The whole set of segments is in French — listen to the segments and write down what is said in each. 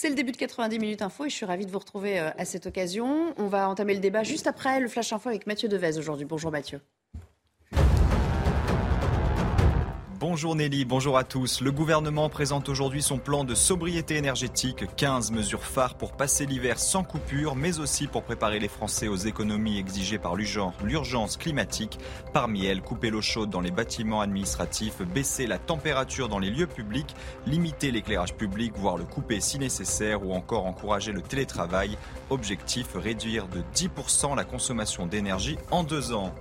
C'est le début de 90 minutes info et je suis ravie de vous retrouver euh, à cette occasion. On va entamer le débat juste après le flash info avec Mathieu Devez aujourd'hui. Bonjour Mathieu. Bonjour Nelly, bonjour à tous. Le gouvernement présente aujourd'hui son plan de sobriété énergétique. 15 mesures phares pour passer l'hiver sans coupure, mais aussi pour préparer les Français aux économies exigées par l'urgence climatique. Parmi elles, couper l'eau chaude dans les bâtiments administratifs, baisser la température dans les lieux publics, limiter l'éclairage public, voire le couper si nécessaire, ou encore encourager le télétravail. Objectif, réduire de 10% la consommation d'énergie en deux ans.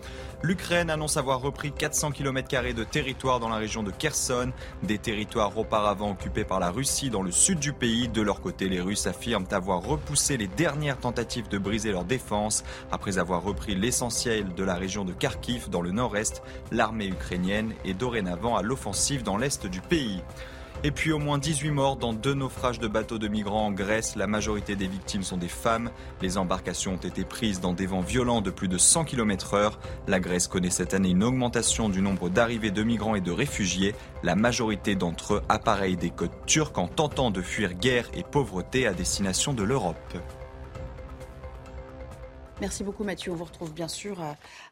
L'Ukraine annonce avoir repris 400 km de territoire dans la région de Kherson, des territoires auparavant occupés par la Russie dans le sud du pays. De leur côté, les Russes affirment avoir repoussé les dernières tentatives de briser leur défense. Après avoir repris l'essentiel de la région de Kharkiv dans le nord-est, l'armée ukrainienne est dorénavant à l'offensive dans l'est du pays. Et puis au moins 18 morts dans deux naufrages de bateaux de migrants en Grèce. La majorité des victimes sont des femmes. Les embarcations ont été prises dans des vents violents de plus de 100 km heure. La Grèce connaît cette année une augmentation du nombre d'arrivées de migrants et de réfugiés. La majorité d'entre eux appareillent des côtes turques en tentant de fuir guerre et pauvreté à destination de l'Europe. Merci beaucoup Mathieu. On vous retrouve bien sûr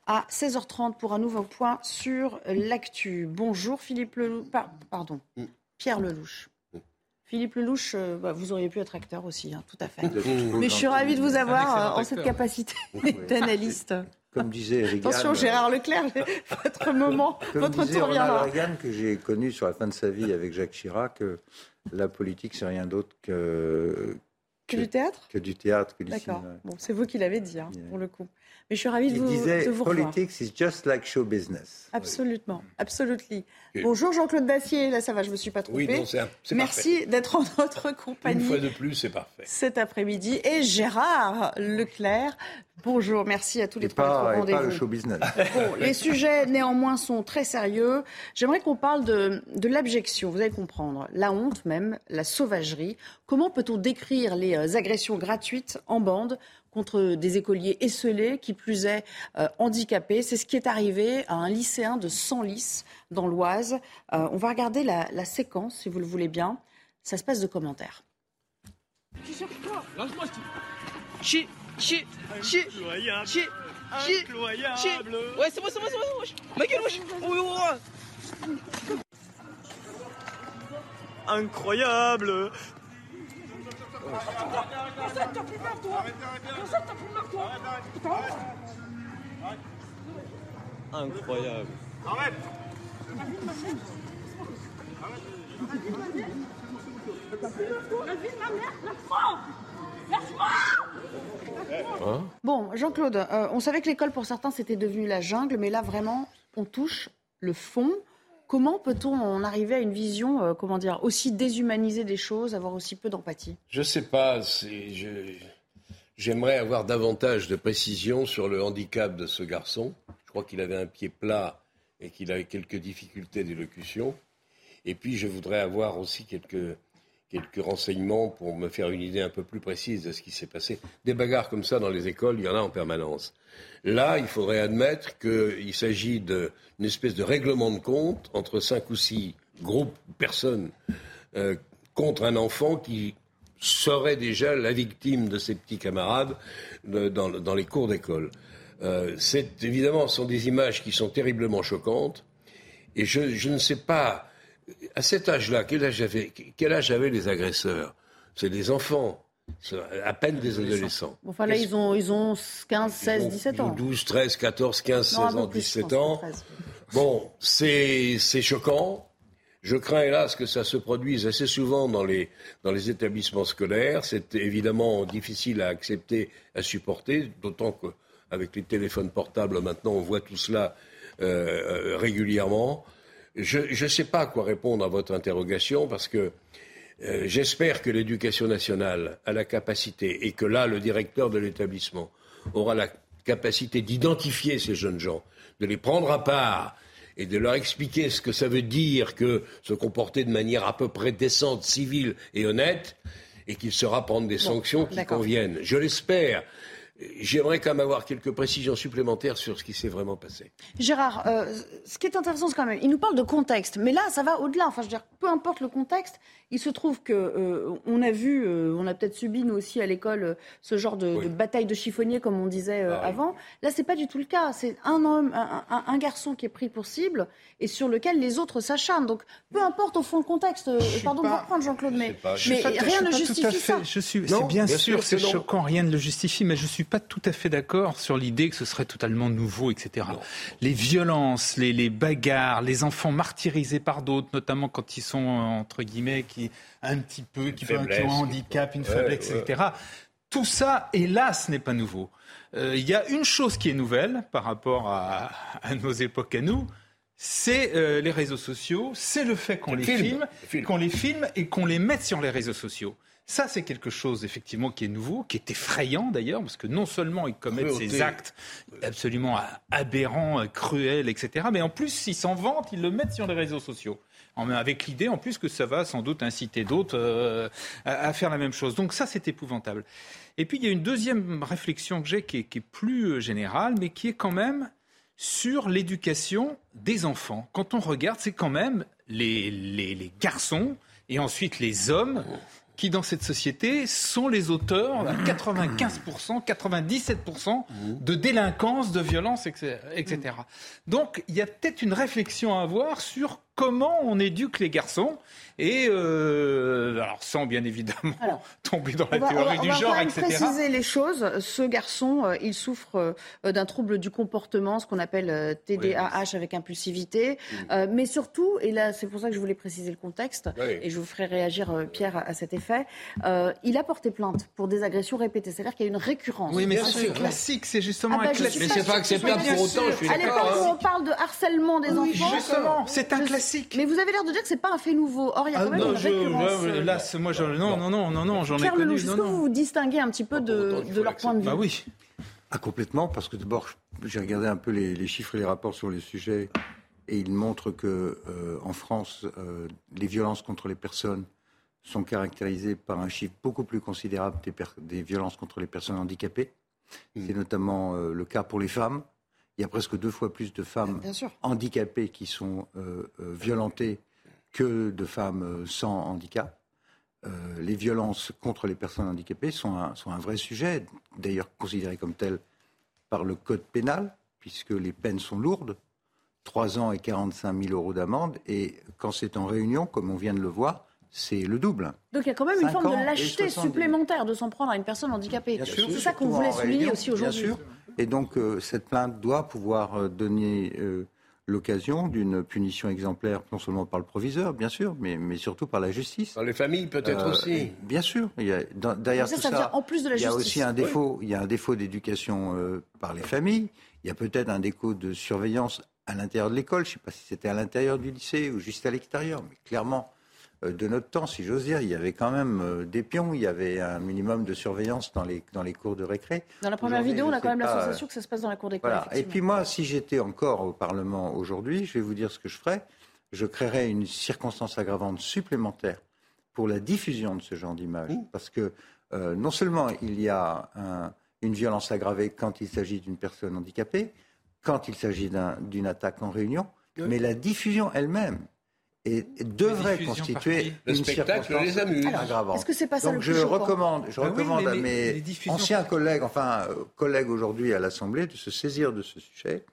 à 16h30 pour un nouveau point sur l'actu. Bonjour Philippe Leloup. Pardon. Pierre Lelouch. Philippe Lelouch, euh, bah, vous auriez pu être acteur aussi, hein, tout à fait. Mais je suis ravie de vous avoir euh, en cette capacité d'analyste. Comme disait Reagan. Attention, Gérard Leclerc, votre moment, votre disait tour viendra. Reagan, que j'ai connu sur la fin de sa vie avec Jacques Chirac, la politique, c'est rien d'autre que, que, du théâtre Que du théâtre, que du cinéma. D'accord. Bon, c'est vous qui l'avez dit, hein, pour le coup. Mais je suis ravie de vous, disait, de vous Politics is just like show business. Absolument, absolument. Bonjour Jean-Claude Dacier, là ça va, je ne me suis pas trompée. Oui, c'est Merci d'être en notre compagnie. Une fois de plus, c'est parfait. Cet après-midi. Et Gérard Leclerc, bonjour, merci à tous les trois pour pas le show business. Bon, les sujets néanmoins sont très sérieux. J'aimerais qu'on parle de, de l'abjection, vous allez comprendre, la honte même, la sauvagerie. Comment peut-on décrire les euh, agressions gratuites en bande contre des écoliers esselés, qui plus est euh, handicapés. C'est ce qui est arrivé à un lycéen de Senlis, dans l'Oise. Euh, on va regarder la, séquence, si vous le voulez bien. Ça se passe de commentaires. Lâche-moi, Chi, chi, chi, chi, Incroyable. Ouais, c'est moi, c'est moi, c'est moi. Ma gueule, wesh. Incroyable. Incroyable. Arrête Bon, Jean-Claude, euh, on savait que l'école pour certains c'était devenu la jungle, mais là vraiment, on touche le fond. Comment peut-on en arriver à une vision, euh, comment dire, aussi déshumanisée des choses, avoir aussi peu d'empathie? Je ne sais pas. J'aimerais avoir davantage de précision sur le handicap de ce garçon. Je crois qu'il avait un pied plat et qu'il avait quelques difficultés d'élocution. Et puis, je voudrais avoir aussi quelques, quelques renseignements pour me faire une idée un peu plus précise de ce qui s'est passé. Des bagarres comme ça dans les écoles, il y en a en permanence. Là, il faudrait admettre qu'il s'agit d'une espèce de règlement de compte entre cinq ou six groupes, personnes, euh, contre un enfant qui serait déjà la victime de ses petits camarades dans, les cours d'école. Euh, évidemment, ce sont des images qui sont terriblement choquantes. Et je ne sais pas, à cet âge-là, quel âge avaient, quel âge avaient les agresseurs? C'est des enfants à peine des adolescents. Enfin là, ils ont, ils ont 15, 16, 17 ans. 12, 13, 14, 15, 16 ans, 17 ans. Bon, c'est choquant. Je crains hélas que ça se produise assez souvent dans les, dans les établissements scolaires. C'est évidemment difficile à accepter, à supporter, d'autant qu'avec les téléphones portables maintenant, on voit tout cela euh, euh, régulièrement. Je ne sais pas quoi répondre à votre interrogation parce que euh, j'espère que l'éducation nationale a la capacité et que là, le directeur de l'établissement aura la capacité d'identifier ces jeunes gens, de les prendre à part et de leur expliquer ce que ça veut dire que se comporter de manière à peu près décente, civile et honnête, et qu'il saura prendre des sanctions qui conviennent. Je l'espère. J'aimerais quand même avoir quelques précisions supplémentaires sur ce qui s'est vraiment passé. Gérard, euh, ce qui est intéressant, c'est quand même, il nous parle de contexte, mais là, ça va au-delà. Enfin, je veux dire, peu importe le contexte, il se trouve que euh, on a vu, euh, on a peut-être subi nous aussi à l'école ce genre de, bataille de chiffonnier, comme on disait ah avant. Là, c'est pas du tout le cas. C'est un homme, un, garçon qui est pris pour cible et sur lequel les autres s'acharnent. Donc, peu importe au fond le contexte. pardon de vous reprendre, Jean-Claude, mais, mais rien ne justifie ça. Je suis, c'est bien, sûr, c'est choquant, rien ne le justifie, mais je suis pas tout à fait d'accord sur l'idée que ce serait totalement nouveau, etc. Les violences, les, bagarres, les enfants martyrisés par d'autres, notamment quand ils sont, entre guillemets, qui un petit peu, qui, ont un handicap, une faiblesse, etc. Tout ça, hélas, n'est pas nouveau. Euh, il y a une chose qui est nouvelle par rapport à, nos époques à nous, c'est euh, les réseaux sociaux, c'est le fait qu'on les filme, qu'on les filme et qu'on les mette sur les réseaux sociaux. Ça, c'est quelque chose effectivement qui est nouveau, qui est effrayant d'ailleurs, parce que non seulement ils commettent ces actes absolument aberrants, cruels, etc., mais en plus, ils s'en vantent, ils le mettent sur les réseaux sociaux. Avec l'idée en plus que ça va sans doute inciter d'autres euh, à, faire la même chose. Donc ça, c'est épouvantable. Et puis il y a une deuxième réflexion que j'ai qui, est plus euh, générale, mais qui est quand même sur l'éducation des enfants. Quand on regarde, c'est quand même les, les garçons et ensuite les hommes qui, dans cette société, sont les auteurs de 95%, 97% de délinquance, de violence, etc. Donc, il y a peut-être une réflexion à avoir sur comment on éduque les garçons et euh, alors sans bien évidemment tomber dans la théorie du genre, etc. On va préciser les choses. Ce garçon, euh, il souffre euh, d'un trouble du comportement, ce qu'on appelle TDAH avec impulsivité, mais surtout, et là c'est pour ça que je voulais préciser le contexte, et je vous ferai réagir Pierre à, cet effet, il a porté plainte pour des agressions répétées, c'est-à-dire qu'il y a une récurrence. Oui, mais c'est classique, c'est justement ah bah, un classique. Mais c'est pas acceptable pour autant, je suis À l'époque où on parle de harcèlement des enfants, justement, c'est un classique. Mais vous avez l'air de dire que c'est pas un fait nouveau. Or, il y a ah quand même une récurrence. Là, moi, non, non, non, non, non, j'en ai connu. Est-ce que vous vous distinguez un petit peu de, de leur point de vue Bah oui. Ah, complètement, parce que d'abord, j'ai regardé un peu les, chiffres et les rapports sur les sujets, et ils montrent que euh, en France, euh, les violences contre les personnes sont caractérisées par un chiffre beaucoup plus considérable des, des violences contre les personnes handicapées. Hmm. C'est notamment euh, le cas pour les femmes il y a presque deux fois plus de femmes handicapées qui sont euh, euh, violentées que de femmes euh, sans handicap. les violences contre les personnes handicapées sont un, sont un vrai sujet, d'ailleurs considéré comme tel par le code pénal, puisque les peines sont lourdes, 3 ans et 45 000 euros d'amende, et quand c'est en réunion, comme on vient de le voir, c'est le double. Donc il y a quand même une forme de lâcheté supplémentaire de s'en prendre à une personne handicapée. C'est ça qu'on voulait souligner aussi aujourd'hui. Et donc, euh, cette plainte doit pouvoir euh, donner euh, l'occasion d'une punition exemplaire, non seulement par le proviseur, bien sûr, mais, mais surtout par la justice. Par les familles, peut-être aussi. Bien sûr. Il y a, derrière tout ça, en plus de la il y a aussi un défaut, il y a un défaut d'éducation par les familles. Il y a peut-être un défaut de surveillance à l'intérieur de l'école. Je ne sais pas si c'était à l'intérieur du lycée ou juste à l'extérieur, mais clairement, de notre temps, si j'ose dire. Il y avait quand même euh, des pions, il y avait un minimum de surveillance dans les, dans les cours de récré. Dans la première vidéo, on a quand même la sensation que ça se passe dans la cour d'école. Voilà. Et puis moi, si j'étais encore au Parlement aujourd'hui, je vais vous dire ce que je ferais. Je créerais une circonstance aggravante supplémentaire pour la diffusion de ce genre d'image. Parce que euh, non seulement il y a une violence aggravée quand il s'agit d'une personne handicapée, quand il s'agit d'une attaque en réunion, mais la diffusion elle-même et devrait constituer une circonstance aggravante. Est-ce que c'est pas ça Donc je recommande, je bah recommande à mes anciens collègues, enfin euh, collègues aujourd'hui à l'Assemblée, de se saisir de ce sujet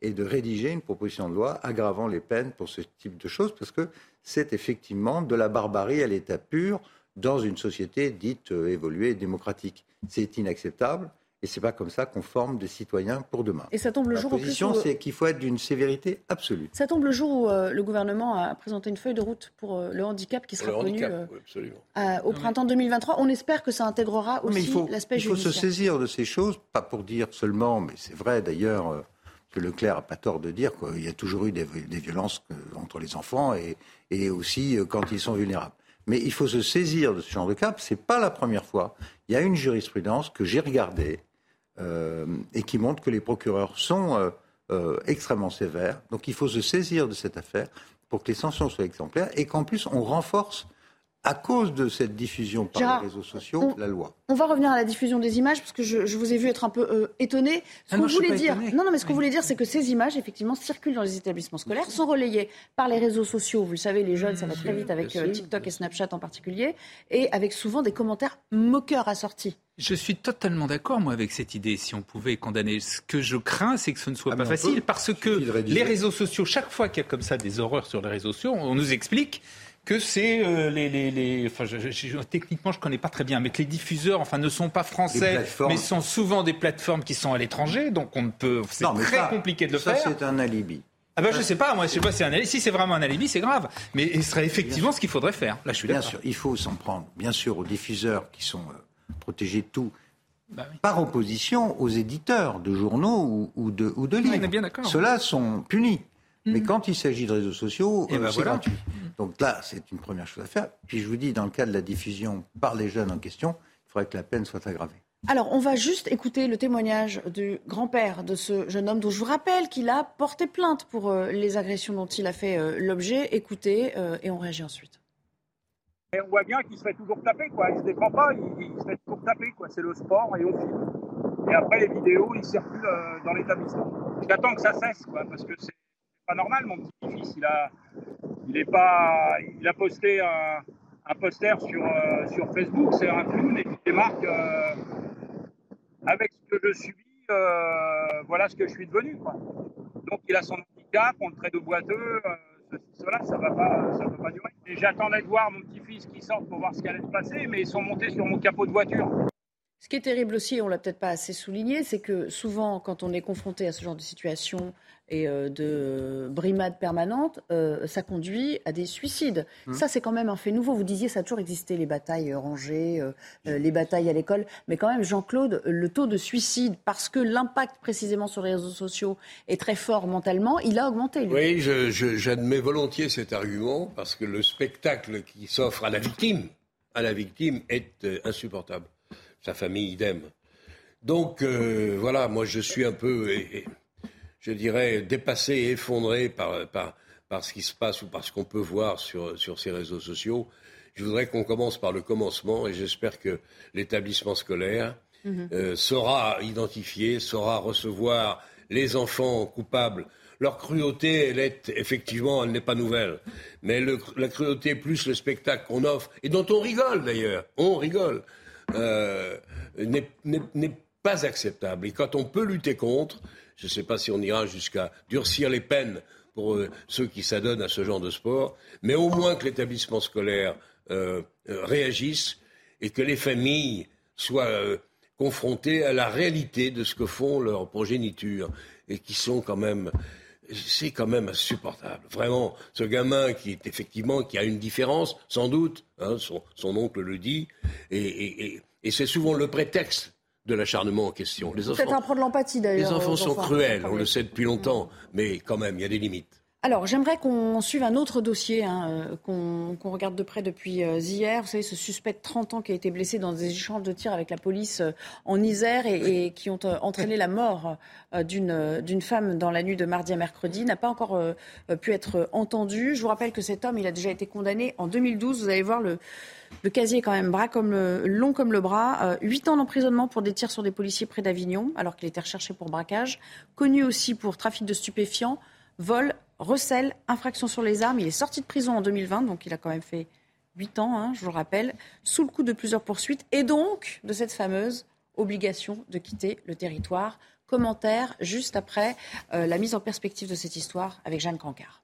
et de rédiger une proposition de loi aggravant les peines pour ce type de choses, parce que c'est effectivement de la barbarie à l'état pur dans une société dite euh, évoluée démocratique. C'est inacceptable. Et c'est pas comme ça qu'on forme des citoyens pour demain. Et ça tombe le La jour position, où... c'est qu'il faut être d'une sévérité absolue. Ça tombe le jour où euh, le gouvernement a présenté une feuille de route pour euh, le handicap qui sera connue euh, au printemps 2023. On espère que ça intégrera aussi l'aspect judiciaire. Il faut se saisir de ces choses, pas pour dire seulement, mais c'est vrai d'ailleurs, que Leclerc n'a pas tort de dire qu'il y a toujours eu des, violences entre les enfants et, et aussi quand ils sont vulnérables. Mais il faut se saisir de ce genre de cas. Ce n'est pas la première fois. Il y a une jurisprudence que j'ai regardée et qui montre que les procureurs sont euh, euh, extrêmement sévères. Donc il faut se saisir de cette affaire pour que les sanctions soient exemplaires et qu'en plus on renforce à cause de cette diffusion par les réseaux sociaux, la loi. On va revenir à la diffusion des images, parce que je, vous ai vu être un peu euh, étonné. Ce ah que vous voulez dire, non, non, mais ce que vous voulez dire, c'est que ces images, effectivement, circulent dans les établissements scolaires, sont relayées par les réseaux sociaux. Vous le savez, les jeunes, ça va très vite avec euh, TikTok et Snapchat en particulier, et avec souvent des commentaires moqueurs assortis. Je suis totalement d'accord, moi, avec cette idée. Si on pouvait condamner, ce que je crains, c'est que ce ne soit ah, pas facile, parce que les réseaux sociaux, chaque fois qu'il y a comme ça des horreurs sur les réseaux sociaux, on nous explique que c'est euh, les, les, les, enfin, je, techniquement je connais pas très bien, mais que les diffuseurs, enfin, ne sont pas français, mais sont souvent des plateformes qui sont à l'étranger, donc on ne peut, c'est très compliqué de le ça, faire. Ça c'est un alibi. Ah ben je sais pas, moi je sais pas si c'est un alibi. Si c'est vraiment un alibi, c'est grave. Mais ce serait effectivement ce qu'il faudrait faire. Là, je suis Bien sûr, il faut s'en prendre, bien sûr, aux diffuseurs qui sont euh, de tout. Bah par opposition aux éditeurs de journaux ou, de, ou de livres. Ceux-là sont punis. Mais mhm. quand il s'agit de réseaux sociaux, eh euh, ben c'est gratuit. Donc là, c'est une première chose à faire. Puis je vous dis, dans le cas de la diffusion par les jeunes en question, il faudrait que la peine soit aggravée. Alors, on va juste écouter le témoignage du grand-père de ce jeune homme dont je vous rappelle qu'il a porté plainte pour euh, les agressions dont il a fait euh, l'objet. Écoutez et on réagit ensuite. Et on voit bien qu'il se fait toujours taper, quoi. Il se défend pas, il, se fait toujours taper, quoi. C'est le sport et on filme. Et après, les vidéos, ils circulent dans l'établissement. J'attends que ça cesse, quoi, parce que c'est pas normal, mon petit-fils. Il a, il est pas, il a posté un, un poster sur, euh, sur Facebook, c'est un clown et il marque euh, avec ce que je suis, euh, voilà ce que je suis devenu. Donc il a son handicap, on le traite de boiteux, cela, ça va pas, ça va pas durer. J'attendais de voir mon petit-fils qui sort pour voir ce qui allait se passer, mais ils sont montés sur mon capot de voiture. Ce qui est terrible aussi, on l'a peut-être pas assez souligné, c'est que souvent, quand on est confronté à ce genre de situation, et euh, de brimade permanente, euh, ça conduit à des suicides. Mmh. Ça, c'est quand même un fait nouveau. Vous disiez, ça a toujours existé, les batailles rangées, euh, les batailles à l'école. Mais quand même, Jean-Claude, le taux de suicide, parce que l'impact précisément sur les réseaux sociaux est très fort mentalement, il a augmenté. Oui, j'admets volontiers cet argument, parce que le spectacle qui s'offre à la victime, à la victime, est insupportable. Sa famille, idem. Donc, voilà, moi, je suis un peu je dirais, dépassé et effondré par, par, par ce qui se passe ou par ce qu'on peut voir sur, sur ces réseaux sociaux. Je voudrais qu'on commence par le commencement et j'espère que l'établissement scolaire mhm. euh, saura identifier, saura recevoir les enfants coupables. Leur cruauté, elle est effectivement, elle n'est pas nouvelle. Mais la cruauté plus le spectacle qu'on offre, et dont on rigole d'ailleurs, on rigole, euh, n'est pas acceptable. Et quand on peut lutter contre, je ne sais pas si on ira jusqu'à durcir les peines pour euh, ceux qui s'adonnent à ce genre de sport, mais au moins que l'établissement scolaire euh, réagisse et que les familles soient confrontées à la réalité de ce que font leurs progénitures et qui sont quand même c'est quand même insupportable. Vraiment, ce gamin qui est effectivement qui a une différence, sans doute, hein, son, oncle le dit, et c'est souvent le prétexte de l'acharnement en question. Enfants, un de l'empathie d'ailleurs. Les enfants sont cruels, on le sait depuis longtemps, mais quand même, il y a des limites. Alors, j'aimerais qu'on suive un autre dossier hein, euh, qu'on regarde de près depuis euh, hier. Vous savez, ce suspect de 30 ans qui a été blessé dans des échanges de tirs avec la police euh, en Isère et, qui ont entraîné la mort d'une femme dans la nuit de mardi à mercredi n'a pas encore pu être entendu. Je vous rappelle que cet homme, il a déjà été condamné en 2012. Vous allez voir le, le casier quand même bras comme le, long comme le bras. Huit ans d'emprisonnement pour des tirs sur des policiers près d'Avignon, alors qu'il était recherché pour braquage. Connu aussi pour trafic de stupéfiants, vol, recel, infraction sur les armes. Il est sorti de prison en 2020, donc il a quand même fait 8 ans, hein, je vous le rappelle, sous le coup de plusieurs poursuites, et donc de cette fameuse obligation de quitter le territoire. Commentaire juste après euh, la mise en perspective de cette histoire avec Jeanne Cancard.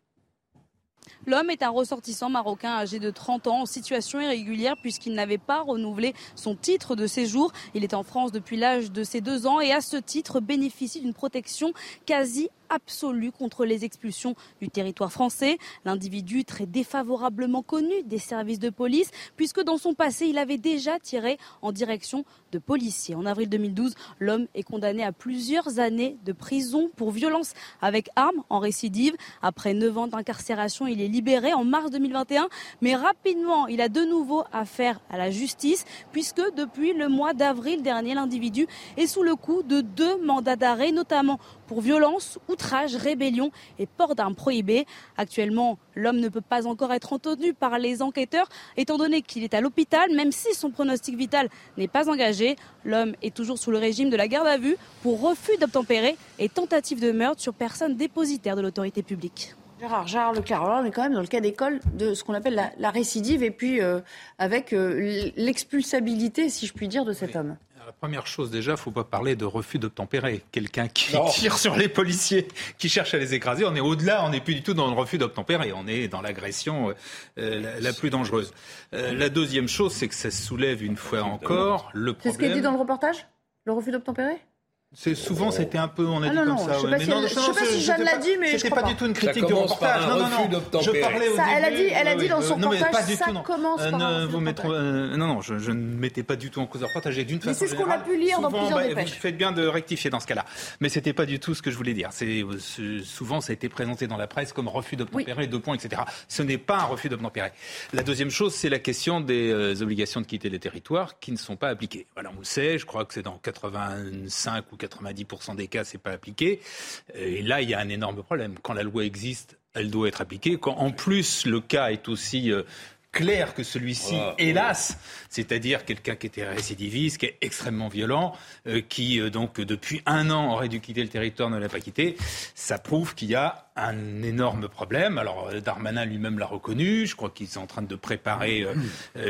L'homme est un ressortissant marocain âgé de 30 ans en situation irrégulière puisqu'il n'avait pas renouvelé son titre de séjour. Il est en France depuis l'âge de ses deux ans et à ce titre bénéficie d'une protection quasi absolue contre les expulsions du territoire français. L'individu très défavorablement connu des services de police, puisque dans son passé, il avait déjà tiré en direction de policiers. En avril 2012, l'homme est condamné à plusieurs années de prison pour violence avec arme en récidive. Après 9 ans d'incarcération, il est libéré en mars 2021, mais rapidement, il a de nouveau affaire à la justice, puisque depuis le mois d'avril dernier, l'individu est sous le coup de deux mandats d'arrêt, notamment pour violence, outrage, rébellion et port d'armes prohibées. Actuellement, l'homme ne peut pas encore être entendu par les enquêteurs, étant donné qu'il est à l'hôpital, même si son pronostic vital n'est pas engagé. L'homme est toujours sous le régime de la garde à vue pour refus d'obtempérer et tentative de meurtre sur personne dépositaire de l'autorité publique. Gérard, Gérard Leclerc, alors là, on est quand même dans le cas d'école de ce qu'on appelle la, récidive et puis euh, avec euh, l'expulsabilité, si je puis dire, de cet homme. La première chose déjà, il ne faut pas parler de refus d'obtempérer. Quelqu'un qui tire sur les policiers, qui cherche à les écraser, on est au-delà, on n'est plus du tout dans le refus d'obtempérer, on est dans l'agression euh, la, plus dangereuse. la deuxième chose, c'est que ça soulève une fois encore le problème. C'est ce qui est dit dans le reportage Le refus d'obtempérer? C'est souvent, c'était un peu, on a ah dit non, comme non, ça. Je ne sais pas, si, Jeanne l'a dit, mais c'était pas, du tout une critique du reportage. non, non, non. Je parlais au ça, début. Elle a dit, elle a dit dans son reportage, pas du ça tout, non. commence euh, par un vous mettez, euh, Non, non, je, je, ne mettais pas du tout en cause le reportage. D'une façon c'est ce qu'on a pu lire souvent, dans plusieurs bah, dépêches. Vous faites bien de rectifier dans ce cas-là. Mais c'était pas du tout ce que je voulais dire. C'est souvent, ça a été présenté dans la presse comme refus d'obtempérer, oui. deux points, etc. Ce n'est pas un refus d'obtempérer. La deuxième chose, c'est la question des euh, obligations de quitter les territoires qui ne sont pas appliquées. Voilà, on le sait. Je crois que c'est dans 85 ou 90% des cas, c'est pas appliqué. Et là, il y a un énorme problème. Quand la loi existe, elle doit être appliquée. Quand en plus le cas est aussi euh, clair que celui-ci, hélas, c'est-à-dire quelqu'un qui était récidiviste, qui est extrêmement violent, euh, qui euh, donc depuis un an aurait dû quitter le territoire, ne l'a pas quitté, ça prouve qu'il y a un énorme problème. Alors euh, Darmanin lui-même l'a reconnu. Je crois qu'ils sont en train de préparer euh,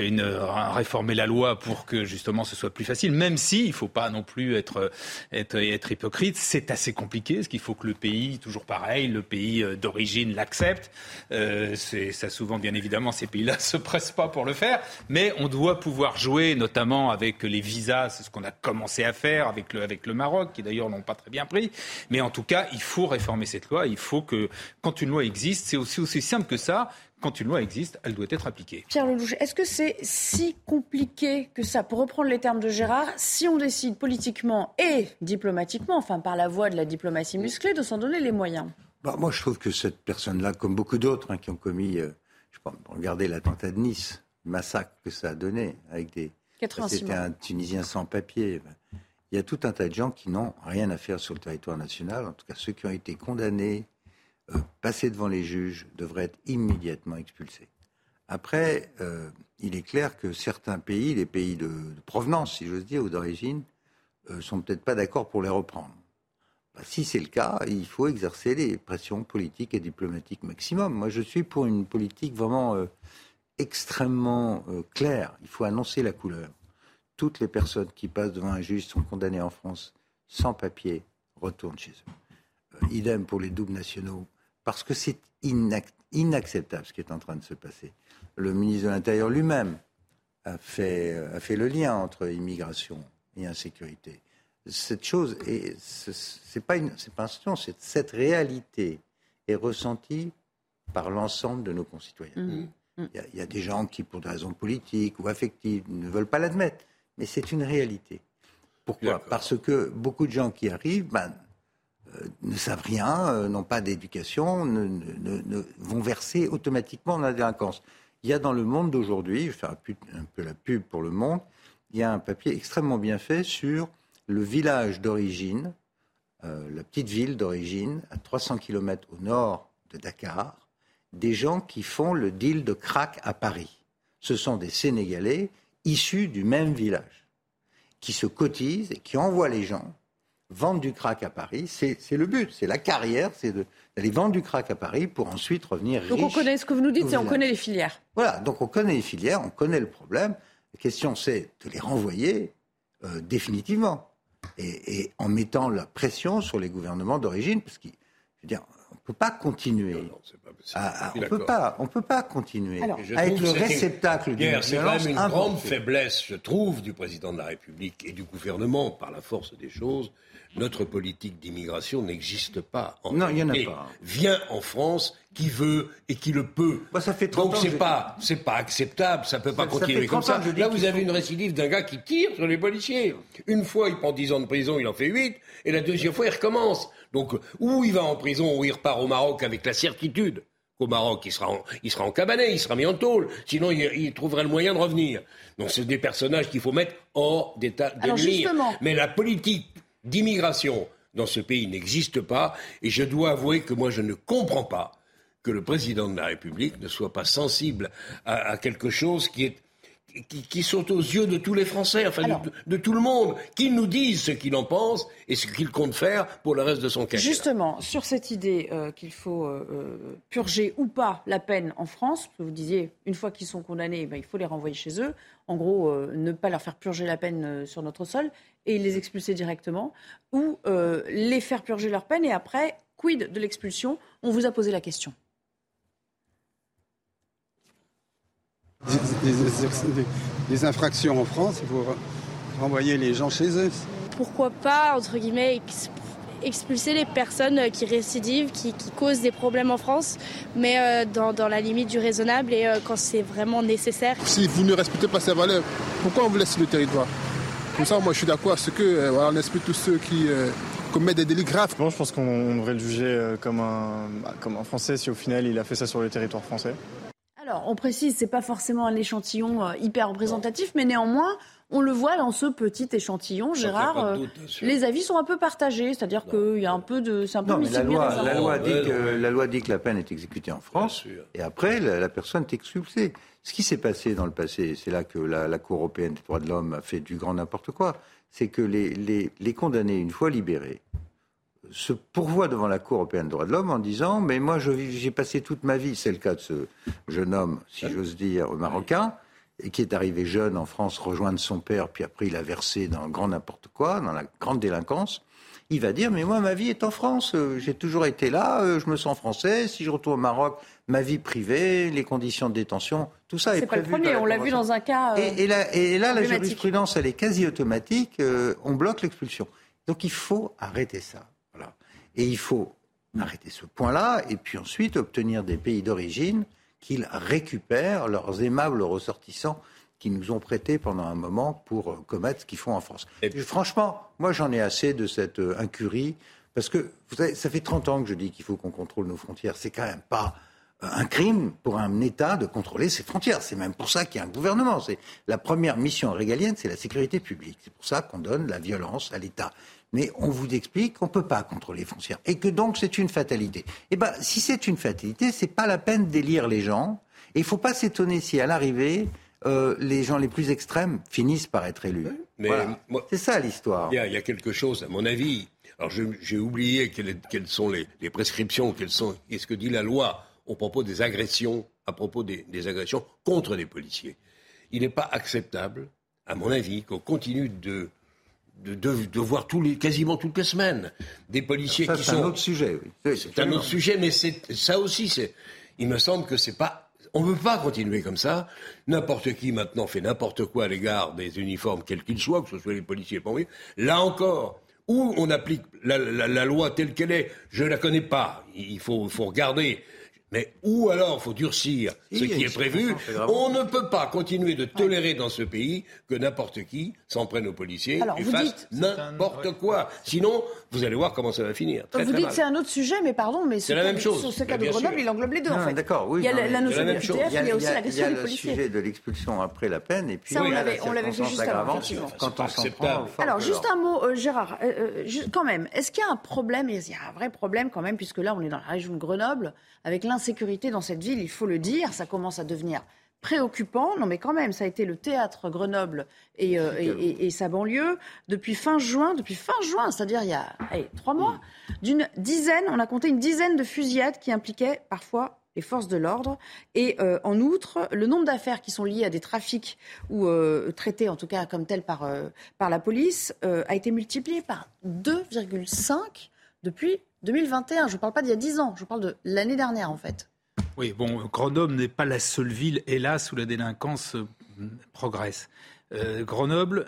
une réformer la loi pour que justement ce soit plus facile. Même si il faut pas non plus être être, être hypocrite, c'est assez compliqué. Parce qu'il faut que le pays, toujours pareil, le pays euh, d'origine l'accepte. Euh, c'est ça souvent, bien évidemment, ces pays-là se pressent pas pour le faire, mais on doit pouvoir jouer, notamment avec les visas. C'est ce qu'on a commencé à faire avec le avec le Maroc, qui d'ailleurs l'ont pas très bien pris. Mais en tout cas, il faut réformer cette loi. Il faut que quand une loi existe, c'est aussi aussi simple que ça. Quand une loi existe, elle doit être appliquée. Pierre Lelouch, est-ce que c'est si compliqué que ça, pour reprendre les termes de Gérard, si on décide politiquement et diplomatiquement, enfin par la voie de la diplomatie musclée, de s'en donner les moyens? Bah, Moi, je trouve que cette personne-là, comme beaucoup d'autres hein, qui ont commis, euh, je pense, regardez l'attentat de Nice, le massacre que ça a donné, avec des. C'était un Tunisien sans papier. Il y a tout un tas de gens qui n'ont rien à faire sur le territoire national, en tout cas ceux qui ont été condamnés, euh, passer devant les juges, devraient être immédiatement expulsés. Après, euh, il est clair que certains pays, les pays de, provenance, si j'ose dire, ou d'origine, euh, sont peut-être pas d'accord pour les reprendre. Bah, si c'est le cas, il faut exercer les pressions politiques et diplomatiques maximum. Moi, je suis pour une politique vraiment euh, extrêmement claire. Il faut annoncer la couleur. Toutes les personnes qui passent devant un juge sont condamnées en France sans papier, retournent chez eux. Idem pour les doubles nationaux parce que c'est inacceptable ce qui est en train de se passer. Le ministre de l'Intérieur lui-même a fait, a fait le lien entre immigration et insécurité. Cette chose, c'est pas une, c'est pas un c'est cette réalité est ressentie par l'ensemble de nos concitoyens. Mmh. Mmh. Il, y a, y, a des gens qui, pour des raisons politiques ou affectives, ne veulent pas l'admettre, mais c'est une réalité. Pourquoi? Parce que beaucoup de gens qui arrivent, ben, ne savent rien, euh, n'ont pas d'éducation, vont verser automatiquement dans la délinquance. Il y a dans le monde d'aujourd'hui, je vais faire un peu la pub pour le monde, il y a un papier extrêmement bien fait sur le village d'origine, euh, la petite ville d'origine, à 300 km au nord de Dakar, des gens qui font le deal de crack à Paris. Ce sont des Sénégalais issus du même village, qui se cotisent et qui envoient les gens vendre du crack à Paris, c'est le but, c'est la carrière, c'est d'aller vendre du crack à Paris pour ensuite revenir riche. Donc on connaît ce que vous nous dites, c'est on connaît les filières. Voilà, donc on connaît les filières, on connaît le problème. La question c'est de les renvoyer euh, définitivement et, en mettant la pression sur les gouvernements d'origine, parce qu'on ne peut pas continuer Ah, ah, on peut pas, on peut pas continuer à être le réceptacle d'une violence. C'est quand même une grande faiblesse, je trouve, du président de la République et du gouvernement, par la force des choses, notre politique d'immigration n'existe pas. En non, il n'y en a pas. Vient en France qui veut et qui le peut. Bah, ça fait Donc c'est pas, c'est pas acceptable, ça peut pas continuer comme ça. Là, vous avez une récidive d'un gars qui tire sur les policiers. Une fois, il prend 10 ans de prison, il en fait 8, et la deuxième fois, il recommence. Donc, ou il va en prison, ou il repart au Maroc avec la certitude qu'au Maroc, il sera, en, il sera encabané, il sera mis en tôle. Sinon, il, trouverait le moyen de revenir. Donc, c'est des personnages qu'il faut mettre hors d'état de nuire. Mais la politique d'immigration dans ce pays n'existe pas. Et je dois avouer que moi, je ne comprends pas que le président de la République ne soit pas sensible à, quelque chose qui est qui, sont aux yeux de tous les Français, enfin de, tout le monde, qu'ils nous disent ce qu'il en pense et ce qu'il compte faire pour le reste de son quinquennat. Justement, sur cette idée euh, qu'il faut euh, euh, purger ou pas la peine en France, vous disiez, une fois qu'ils sont condamnés, ben, il faut les renvoyer chez eux. En gros, ne pas leur faire purger la peine sur notre sol et les expulser directement, ou les faire purger leur peine et après, quid de l'expulsion? On vous a posé la question. Des, infractions en France, il faut renvoyer les gens chez eux. Pourquoi pas, entre guillemets, expulser les personnes qui récidivent, qui, causent des problèmes en France, mais euh, dans, la limite du raisonnable et euh, quand c'est vraiment nécessaire. Si vous ne respectez pas ces valeurs, pourquoi on vous laisse le territoire? Comme ça, moi je suis d'accord à ce que euh, voilà, on tous ceux qui commettent des délits graves. je pense qu'on devrait le juger comme un, comme un Français si au final il a fait ça sur le territoire français. Alors, on précise, c'est pas forcément un échantillon euh, hyper représentatif, mais néanmoins, on le voit dans ce petit échantillon, Gérard. Euh, les avis sont un peu partagés, c'est-à-dire qu'il y a un peu de, c'est un peu la loi, la loi dit que la loi dit que la peine est exécutée en France, et après la, personne est expulsée. Ce qui s'est passé dans le passé, c'est là que la, Cour européenne des droits de l'homme a fait du grand n'importe quoi. C'est que les, les, les condamnés, une fois libérés, se pourvoit devant la Cour européenne des droits de l'homme en disant Mais moi, j'ai passé toute ma vie, c'est le cas de ce jeune homme, si j'ose dire, marocain, et qui est arrivé jeune en France, rejoindre son père, puis après il a versé dans le grand n'importe quoi, dans la grande délinquance. Il va dire Mais moi, ma vie est en France, j'ai toujours été là, euh, je me sens français, si je retourne au Maroc, ma vie privée, les conditions de détention, tout ça est, prévu. C'est pas le premier, on l'a vu dans un cas. Euh, et, là, et, là la jurisprudence, elle est quasi automatique, euh, on bloque l'expulsion. Donc il faut arrêter ça. Et il faut arrêter ce point-là et puis ensuite obtenir des pays d'origine qu'ils récupèrent leurs aimables ressortissants qui nous ont prêtés pendant un moment pour euh, commettre ce qu'ils font en France. Et franchement, moi j'en ai assez de cette euh, incurie, parce que vous savez, ça fait 30 ans que je dis qu'il faut qu'on contrôle nos frontières. C'est quand même pas euh, un crime pour un État de contrôler ses frontières. C'est même pour ça qu'il y a un gouvernement. C'est la première mission régalienne, c'est la sécurité publique. C'est pour ça qu'on donne la violence à l'État mais on vous explique qu'on ne peut pas contrôler les frontières et que donc c'est une fatalité. Eh bien, si c'est une fatalité, c'est pas la peine d'élire les gens. Et il ne faut pas s'étonner si à l'arrivée, euh, les gens les plus extrêmes finissent par être élus. c'est ça l'histoire. Il y, a quelque chose, à mon avis. Alors j'ai oublié quelles, sont les, prescriptions, quelles sont, qu'est-ce que dit la loi au propos des agressions, à propos des, des agressions contre les policiers. Il n'est pas acceptable, à mon avis, qu'on continue de de, de, voir tous les, quasiment toutes les semaines des policiers ça, qui sont. C'est un autre sujet. Oui. C'est un autre sujet, mais ça aussi. Il me semble que c'est pas. On ne peut pas continuer comme ça. N'importe qui maintenant fait n'importe quoi à l'égard des uniformes, quels qu'ils soient, que ce soit les policiers, pas Là encore, où on applique la, la, loi telle qu'elle est, je ne la connais pas. Il faut, il faut regarder mais ou alors faut durcir ce qui est prévu. On ne peut pas continuer de tolérer dans ce pays que n'importe qui s'en prenne aux policiers et fasse n'importe quoi. Sinon, vous allez voir comment ça va finir. vous dites que c'est un autre sujet, mais pardon, mais c'est la même chose. Sur ce cas de Grenoble, il englobe les deux en fait. D'accord, oui. Il y a la, notion de FTF, il y a aussi la question des policiers. Il y a le sujet de l'expulsion après la peine et puis ça, on l'avait fait juste avant. Quand on s'en prend. Alors juste un mot, euh, Gérard, euh, euh, quand même, est-ce qu'il y a un problème Il y a un vrai problème quand même, puisque là on est dans la région de Grenoble avec l'insécurité dans cette ville, il faut le dire, ça commence à devenir préoccupant. Non, mais quand même, ça a été le théâtre Grenoble et, euh, sa banlieue depuis fin juin, depuis fin juin, c'est-à-dire il y a trois mois, d'une dizaine, on a compté une dizaine de fusillades qui impliquaient parfois les forces de l'ordre. Et euh, en outre, le nombre d'affaires qui sont liées à des trafics ou euh, traitées en tout cas comme telles par, par la police a été multiplié par 2,5 depuis 2021. Je ne parle pas d'il y a 10 ans, je parle de l'année dernière en fait. Oui, bon, Grenoble n'est pas la seule ville, hélas, où la délinquance euh, progresse. Euh, Grenoble,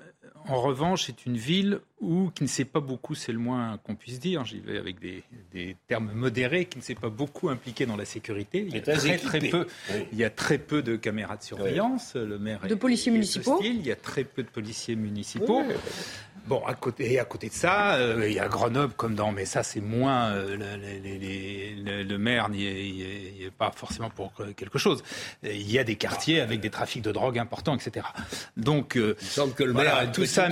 en revanche, est une ville où, qui ne sait pas beaucoup, c'est le moins qu'on puisse dire, j'y vais avec des, termes modérés, qui ne s'est pas beaucoup impliqué dans la sécurité. Il y a très, très, peu, il y a très peu de caméras de surveillance. Le maire de policiers municipaux. il y a très peu de policiers municipaux. Bon, à côté, et à côté de ça, euh, il y a Grenoble comme dans, mais ça c'est moins, euh, le maire n'y est, pas forcément pour quelque chose. Il y a des quartiers avec des trafics de drogue importants, etc. Donc, euh, il semble que le maire a tout ça,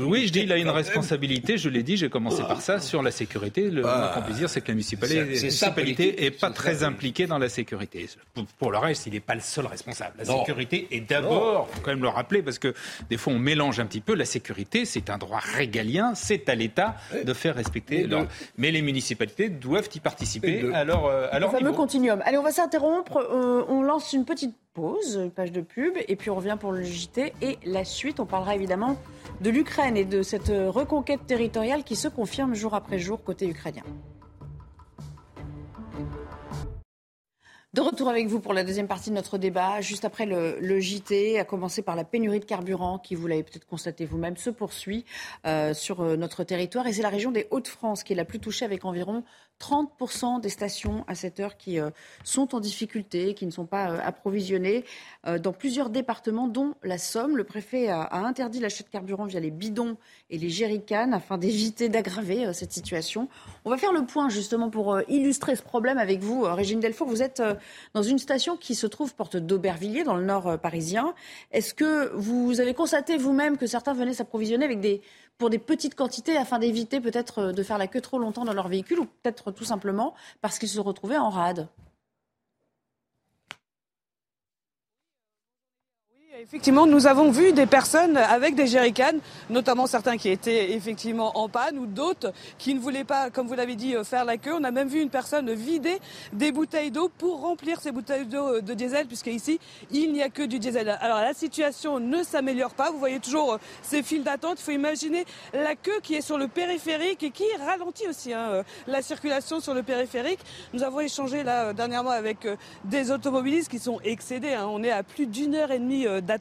oui, je dis, il a une responsabilité. Je l'ai dit, j'ai commencé par ça sur la sécurité. Le moins qu'on puisse dire, c'est que la municipalité n'est pas très impliquée dans la sécurité. Pour, le reste, il n'est pas le seul responsable. La sécurité est d'abord, faut quand même le rappeler, parce que des fois on mélange un petit peu. La sécurité, c'est un droit régalien, c'est à l'État de faire respecter. Mais les municipalités doivent y participer à leur, euh, Le fameux continuum. Allez, on va s'interrompre. Euh, on lance une petite pause, page de pub, et puis on revient pour le JT. Et la suite, on parlera évidemment de l'Ukraine et de cette reconquête territoriale qui se confirme jour après jour côté ukrainien. De retour avec vous pour la deuxième partie de notre débat, juste après le, JT, à commencer par la pénurie de carburant qui, vous l'avez peut-être constaté vous-même, se poursuit euh, sur euh, notre territoire. Et c'est la région des Hauts-de-France qui est la plus touchée avec environ 30% des stations à cette heure qui euh, sont en difficulté, qui ne sont pas approvisionnées dans plusieurs départements, dont la Somme. Le préfet a, interdit l'achat de carburant via les bidons et les jerrycans afin d'éviter d'aggraver cette situation. On va faire le point justement pour illustrer ce problème avec vous, Régine Delfour. Vous êtes dans une station qui se trouve porte d'Aubervilliers, dans le nord euh, parisien. Est-ce que vous avez constaté vous-même que certains venaient s'approvisionner avec des, pour des petites quantités afin d'éviter peut-être euh, de faire la queue trop longtemps dans leur véhicule ou peut-être tout simplement parce qu'ils se retrouvaient en rade Effectivement, nous avons vu des personnes avec des jerrycans, notamment certains qui étaient effectivement en panne ou d'autres qui ne voulaient pas, comme vous l'avez dit, euh, faire la queue. On a même vu une personne vider des bouteilles d'eau pour remplir ces bouteilles d'eau euh, de diesel, puisque ici, il n'y a que du diesel. Alors la situation ne s'améliore pas. Vous voyez toujours euh, ces files d'attente. Il faut imaginer la queue qui est sur le périphérique et qui ralentit aussi hein, la circulation sur le périphérique. Nous avons échangé là dernièrement avec des automobilistes qui sont excédés. Hein. On est à plus d'une heure et demie d'attente.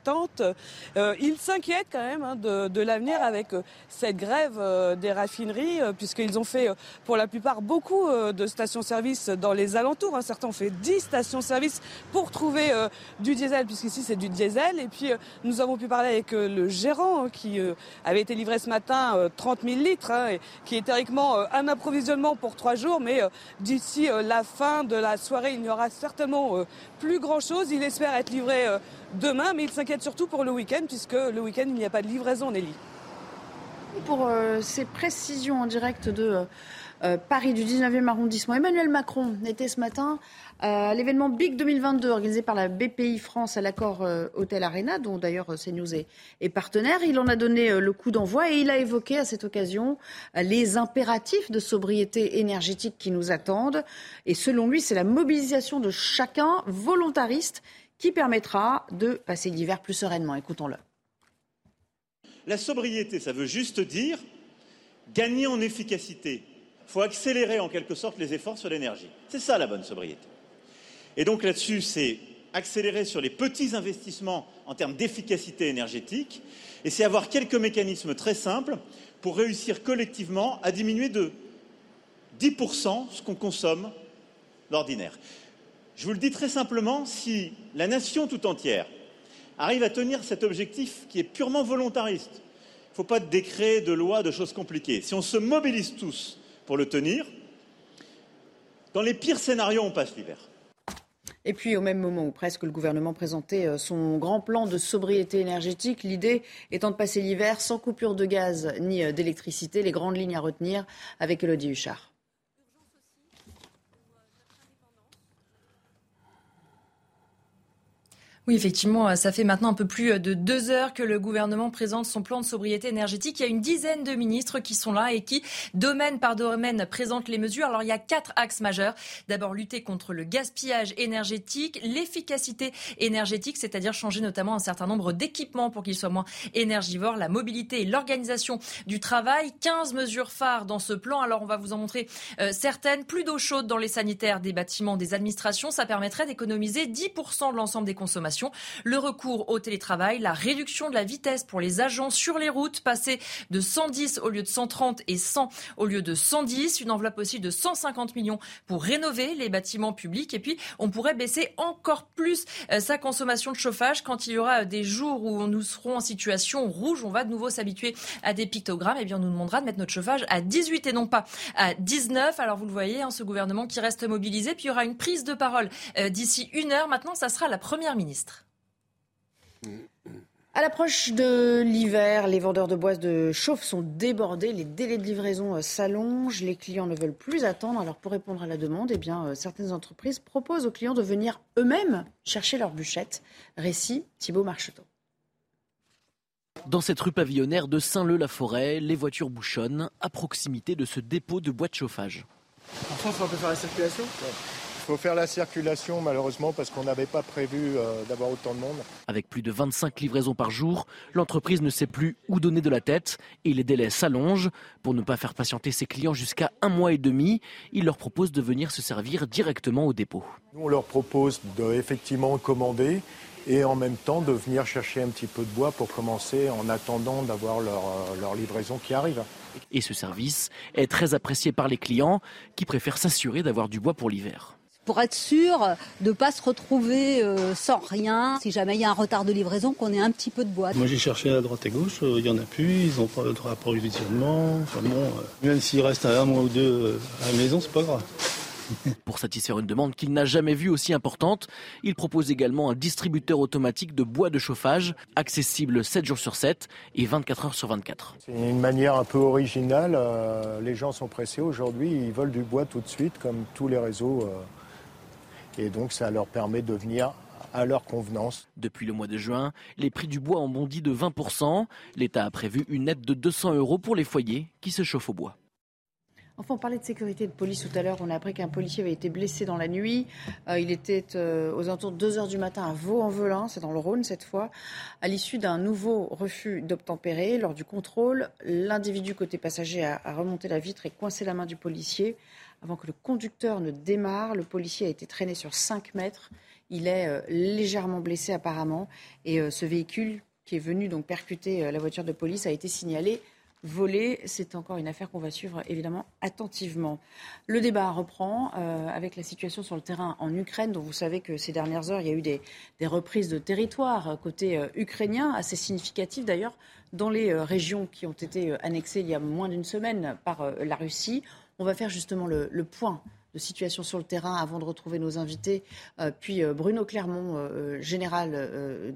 Euh, ils s'inquiètent quand même hein, de, l'avenir avec euh, cette grève euh, des raffineries, puisqu'ils ont fait pour la plupart beaucoup de stations-service dans les alentours. Hein. Certains ont fait 10 stations-service pour trouver du diesel, puisqu'ici c'est du diesel. Et puis nous avons pu parler avec le gérant hein, qui avait été livré ce matin 30 000 litres, et qui est théoriquement un approvisionnement pour trois jours, mais d'ici la fin de la soirée, il n'y aura certainement plus grand-chose. Il espère être livré demain, mais il s'inquiète surtout pour le week-end, puisque le week-end, il n'y a pas de livraison, Nelly. Pour euh, ces précisions en direct de euh, euh, Paris, du 19e arrondissement, Emmanuel Macron était ce matin à l'événement Big 2022 organisé par la BPI France à l'accord Hôtel Arena, dont d'ailleurs CNews est, est, partenaire. Il en a donné le coup d'envoi et il a évoqué à cette occasion les impératifs de sobriété énergétique qui nous attendent. Et selon lui, c'est la mobilisation de chacun volontariste qui permettra de passer l'hiver plus sereinement. Écoutons-le. La sobriété, ça veut juste dire gagner en efficacité. Il faut accélérer en quelque sorte les efforts sur l'énergie. C'est ça la bonne sobriété. Et donc là-dessus, c'est accélérer sur les petits investissements en termes d'efficacité énergétique, et c'est avoir quelques mécanismes très simples pour réussir collectivement à diminuer de 10% ce qu'on consomme d'ordinaire. Je vous le dis très simplement, si la nation tout entière arrive à tenir cet objectif qui est purement volontariste, il ne faut pas de décret, de loi, de choses compliquées. Si on se mobilise tous pour le tenir, dans les pires scénarios, on passe l'hiver. Et puis, au même moment où presque le gouvernement présentait euh, son grand plan de sobriété énergétique, l'idée étant de passer l'hiver sans coupure de gaz ni euh, d'électricité, les grandes lignes à retenir avec Elodie Huchard. Oui, effectivement, ça fait maintenant un peu plus de deux heures que le gouvernement présente son plan de sobriété énergétique. Il y a une dizaine de ministres qui sont là et qui, domaine par domaine, présentent les mesures. Alors, il y a quatre axes majeurs. D'abord, lutter contre le gaspillage énergétique, l'efficacité énergétique, c'est-à-dire changer notamment un certain nombre d'équipements pour qu'ils soient moins énergivores, la mobilité et l'organisation du travail. 15 mesures phares dans ce plan. Alors, on va vous en montrer euh, certaines. Plus d'eau chaude dans les sanitaires des bâtiments, des administrations. Ça permettrait d'économiser 10% de l'ensemble des consommations le recours au télétravail, la réduction de la vitesse pour les agents sur les routes, passer de 110 au lieu de 130 et 100 au lieu de 110, une enveloppe aussi de 150 millions pour rénover les bâtiments publics et puis on pourrait baisser encore plus euh, sa consommation de chauffage quand il y aura des jours où nous serons en situation rouge, on va de nouveau s'habituer à des pictogrammes et eh bien on nous demandera de mettre notre chauffage à 18 et non pas à 19. Alors vous le voyez, hein, ce gouvernement qui reste mobilisé, puis il y aura une prise de parole euh, d'ici une heure. Maintenant, ça sera la première ministre. À l'approche de l'hiver, les vendeurs de bois de chauffe sont débordés, les délais de livraison euh, s'allongent, les clients ne veulent plus attendre. Alors pour répondre à la demande, eh bien, euh, certaines entreprises proposent aux clients de venir eux-mêmes chercher leur bûchette. Récit Thibault Marcheteau. Dans cette rue pavillonnaire de Saint-Leu-la-Forêt, les voitures bouchonnent à proximité de ce dépôt de bois de chauffage. En France, on peut faire la circulation? Faut faire la circulation malheureusement parce qu'on n'avait pas prévu euh, d'avoir autant de monde. Avec plus de 25 livraisons par jour, l'entreprise ne sait plus où donner de la tête et les délais s'allongent. Pour ne pas faire patienter ses clients jusqu'à un mois et demi, il leur propose de venir se servir directement au dépôt. Nous, on leur propose de effectivement commander et en même temps de venir chercher un petit peu de bois pour commencer en attendant d'avoir leur, euh, leur livraison qui arrive. Et ce service est très apprécié par les clients qui préfèrent s'assurer d'avoir du bois pour l'hiver pour être sûr de ne pas se retrouver euh, sans rien. Si jamais il y a un retard de livraison, qu'on ait un petit peu de boîte. Moi j'ai cherché à droite et gauche, euh, il n'y en a plus, ils n'ont pas de d'approvisionnement. Enfin bon, euh, même s'il reste un mois ou deux à la maison, c'est pas grave. Pour satisfaire une demande qu'il n'a jamais vue aussi importante, il propose également un distributeur automatique de bois de chauffage, accessible 7 jours sur 7 et 24 heures sur 24. C'est une manière un peu originale. Les gens sont pressés aujourd'hui, ils veulent du bois tout de suite, comme tous les réseaux et donc ça leur permet de venir à leur convenance. Depuis le mois de juin, les prix du bois ont bondi de 20%. L'État a prévu une aide de 200 euros pour les foyers qui se chauffent au bois. Enfin, on parlait de sécurité de police tout à l'heure. On a appris qu'un policier avait été blessé dans la nuit. Euh, il était euh, aux alentours de 2 heures du matin à Vaux-en-Velin, c'est dans le Rhône cette fois, à l'issue d'un nouveau refus d'obtempérer. Lors du contrôle, l'individu côté passager a, a remonté la vitre et coincé la main du policier. Avant que le conducteur ne démarre, le policier a été traîné sur 5 mètres. Il est euh, légèrement blessé apparemment. Et euh, ce véhicule qui est venu donc percuter euh, la voiture de police a été signalé volé. C'est encore une affaire qu'on va suivre évidemment attentivement. Le débat reprend avec la situation sur le terrain en Ukraine, dont vous savez que ces dernières heures, il y a eu des, des reprises de territoire côté ukrainien, assez significatives d'ailleurs, dans les régions qui ont été annexées il y a moins d'une semaine par la Russie. On va faire justement le, point de situation sur le terrain avant de retrouver nos invités. Euh, puis euh, Bruno Clermont, euh, général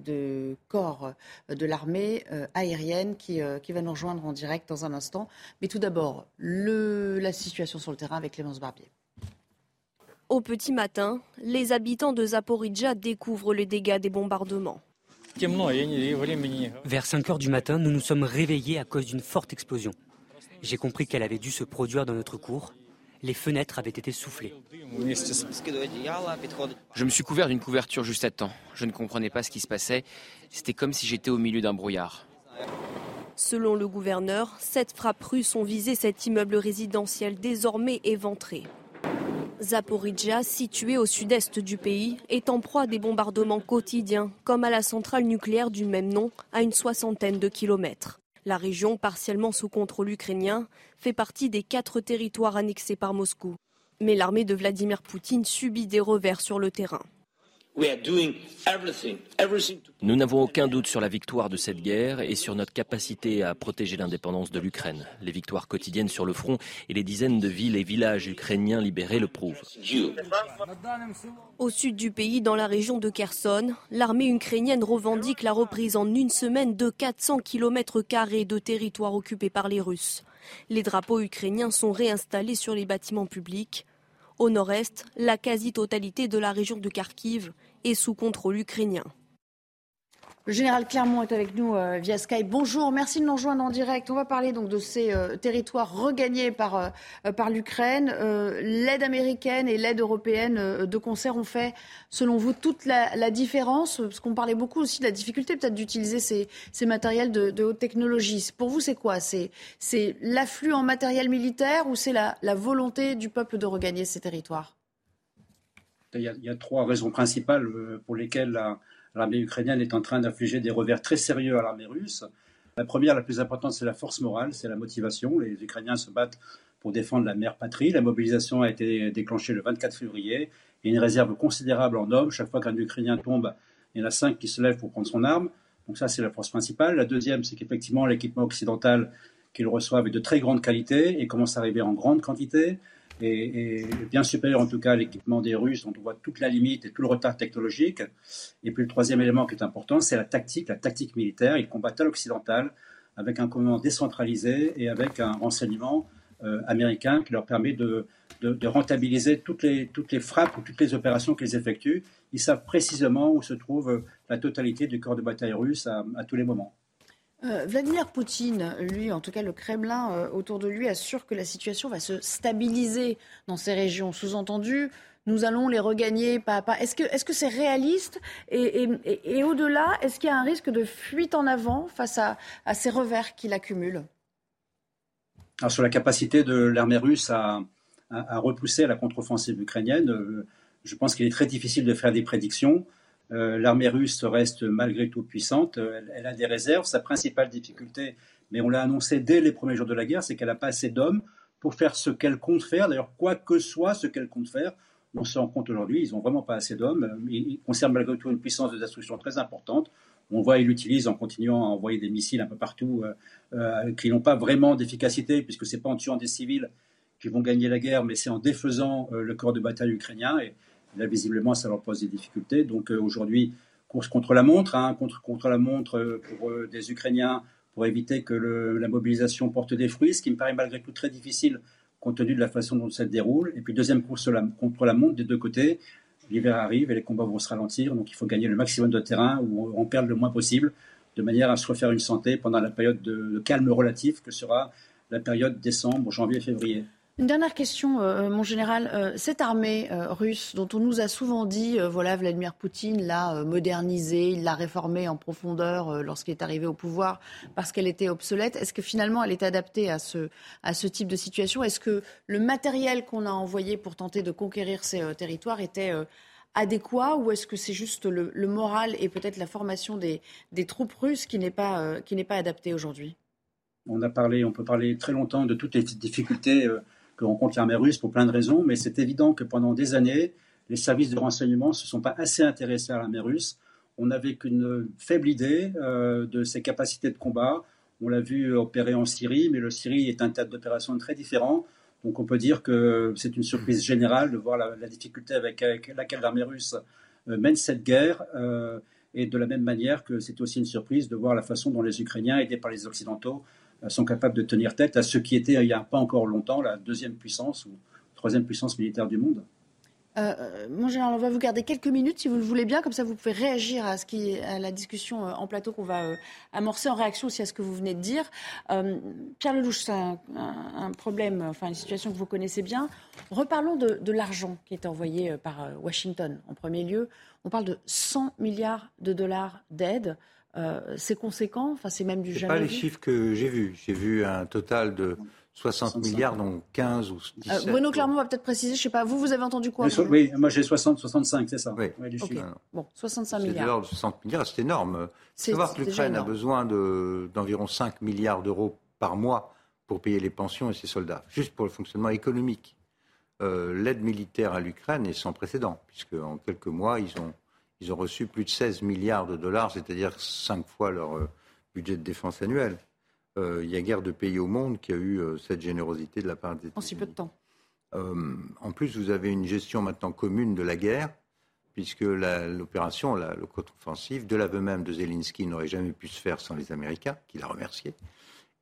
de corps de l'armée aérienne, qui, va nous rejoindre en direct dans un instant. Mais tout d'abord, la situation sur le terrain avec Clémence Barbier. Au petit matin, les habitants de Zaporizhia découvrent les dégâts des bombardements. Vers 5 heures du matin, nous nous sommes réveillés à cause d'une forte explosion. J'ai compris qu'elle avait dû se produire dans notre cour. Les fenêtres avaient été soufflées. Je me suis couvert d'une couverture juste à temps. Je ne comprenais pas ce qui se passait. C'était comme si j'étais au milieu d'un brouillard. Selon le gouverneur, sept frappes russes ont visé cet immeuble résidentiel désormais éventré. Zaporizhia, situé au sud-est du pays, est en proie à des bombardements quotidiens, comme à la centrale nucléaire du même nom, à une soixantaine de kilomètres. La région, partiellement sous contrôle ukrainien, fait partie des quatre territoires annexés par Moscou. Mais l'armée de Vladimir Poutine subit des revers sur le terrain. Nous n'avons aucun doute sur la victoire de cette guerre et sur notre capacité à protéger l'indépendance de l'Ukraine. Les victoires quotidiennes sur le front et les dizaines de villes et villages ukrainiens libérés le prouvent. Au sud du pays, dans la région de Kherson, l'armée ukrainienne revendique la reprise en une semaine de 400 km de territoire occupé par les Russes. Les drapeaux ukrainiens sont réinstallés sur les bâtiments publics. Au nord-est, la quasi-totalité de la région de Kharkiv est sous contrôle ukrainien. Le général Clermont est avec nous euh, via Skype. Bonjour, merci de nous rejoindre en direct. On va parler donc de ces euh, territoires regagnés par, euh, par l'Ukraine. l'aide américaine et l'aide européenne de concert ont fait, selon vous, toute la, différence? Parce qu'on parlait beaucoup aussi de la difficulté peut-être d'utiliser ces, ces, matériels de, haute technologie. Pour vous, c'est quoi? C'est l'afflux en matériel militaire ou c'est la volonté du peuple de regagner ces territoires? Il y, a, trois raisons principales pour lesquelles la, l'armée ukrainienne est en train d'infliger des revers très sérieux à l'armée russe. La première, la plus importante, c'est la force morale, c'est la motivation. Les Ukrainiens se battent pour défendre la mère patrie. La mobilisation a été déclenchée le 24 février. Il y a une réserve considérable en hommes. Chaque fois qu'un Ukrainien tombe, il y en a cinq qui se lèvent pour prendre son arme. Donc ça, c'est la force principale. La deuxième, c'est qu'effectivement, l'équipement occidental qu'ils reçoivent est de très grande qualité et commence à arriver en grande quantité est, bien supérieur en tout cas à l'équipement des Russes, dont on voit toute la limite et tout le retard technologique. Et puis le troisième élément qui est important, c'est la tactique, la tactique militaire. Ils combattent à l'occidental avec un commandement décentralisé et avec un renseignement euh, américain qui leur permet de, de, rentabiliser toutes les, toutes les frappes ou toutes les opérations qu'ils effectuent. Ils savent précisément où se trouve la totalité du corps de bataille russe à tous les moments. Euh, Vladimir Poutine, lui, en tout cas le Kremlin euh, autour de lui, assure que la situation va se stabiliser dans ces régions. Sous-entendu, nous allons les regagner pas à pas. Est-ce que c'est réaliste Et, au-delà, est-ce qu'il y a un risque de fuite en avant face à, ces revers qu'il accumule? Sur la capacité de l'armée russe à, à, repousser la contre-offensive ukrainienne, euh, je pense qu'il est très difficile de faire des prédictions. Euh, l'armée russe reste malgré tout puissante. Euh, elle, a des réserves. Sa principale difficulté, mais on l'a annoncé dès les premiers jours de la guerre, c'est qu'elle n'a pas assez d'hommes pour faire ce qu'elle compte faire. D'ailleurs, quoi que soit ce qu'elle compte faire, on se rend compte aujourd'hui, ils n'ont vraiment pas assez d'hommes. Ils conservent malgré tout une puissance de destruction très importante. On voit, ils l'utilisent en continuant à envoyer des missiles un peu partout euh, qui n'ont pas vraiment d'efficacité, puisque ce n'est pas en tuant des civils qu'ils vont gagner la guerre, mais c'est en défaisant le corps de bataille ukrainien. Là, visiblement, ça leur pose des difficultés. Donc euh, aujourd'hui, course contre la montre, hein, contre, la montre euh, pour euh, des Ukrainiens, pour éviter que la mobilisation porte des fruits, ce qui me paraît malgré tout très difficile compte tenu de la façon dont ça se déroule. Et puis deuxième course contre la montre des deux côtés. L'hiver arrive et les combats vont se ralentir, donc il faut gagner le maximum de terrain ou en perdre le moins possible, de manière à se refaire une santé pendant la période de calme relatif que sera la période décembre, janvier, février. Une dernière question, euh, mon général. Euh, cette armée euh, russe, dont on nous a souvent dit, voilà, Vladimir Poutine l'a modernisée, il l'a réformée en profondeur lorsqu'il est arrivé au pouvoir parce qu'elle était obsolète. Est-ce que finalement elle est adaptée à ce, type de situation? Est-ce que le matériel qu'on a envoyé pour tenter de conquérir ces territoires était adéquat ou est-ce que c'est juste le, moral et peut-être la formation des, troupes russes qui n'est pas, qui adaptée aujourd'hui? On a parlé, on peut parler très longtemps de toutes les difficultés que rencontre l'armée russe pour plein de raisons, mais c'est évident que pendant des années, les services de renseignement ne se sont pas assez intéressés à l'armée russe. On n'avait qu'une faible idée euh, de ses capacités de combat. On l'a vu opérer en Syrie, mais le Syrie est un théâtre d'opération très différent. Donc on peut dire que c'est une surprise générale de voir la, difficulté avec, laquelle l'armée russe euh, mène cette guerre. Euh, et de la même manière que c'est aussi une surprise de voir la façon dont les Ukrainiens, aidés par les Occidentaux, sont capables de tenir tête à ce qui était, il n'y a pas encore longtemps, la deuxième puissance ou troisième puissance militaire du monde. Euh, euh, mon général, on va vous garder quelques minutes si vous le voulez bien, comme ça vous pouvez réagir à, ce qui, à la discussion en plateau qu'on va amorcer en réaction aussi à ce que vous venez de dire. Pierre Lelouch, c'est un, problème, enfin une situation que vous connaissez bien. Reparlons de l'argent qui est envoyé par Washington en premier lieu. On parle de 100 milliards de dollars d'aide. Euh, c'est conséquent, enfin c'est même du jamais. pas les chiffres que j'ai vus. J'ai vu un total de 60 milliards, donc 15 ou 17. Euh, Bruno Clermont va peut-être préciser, je ne sais pas, vous, vous avez entendu quoi Oui, moi j'ai 60, 65, c'est ça. Oui, Bon, 65 milliards. C'est 60 milliards, c'est énorme. C'est savoir que l'Ukraine a besoin d'environ 5 milliards d'euros par mois pour payer les pensions et ses soldats, juste pour le fonctionnement économique. Euh, l'aide militaire à l'Ukraine est sans précédent, puisque en quelques mois, ils ont ils ont reçu plus de 16 milliards de dollars, c'est-à-dire cinq fois leur euh, budget de défense annuel. Euh, il y a guère de pays au monde qui a eu euh, cette générosité de la part des En si peu de temps. en plus, vous avez une gestion maintenant commune de la guerre, puisque l'opération, le contre-offensive, de l'aveu même de Zelensky, n'aurait jamais pu se faire sans les Américains, qu'il a remercié.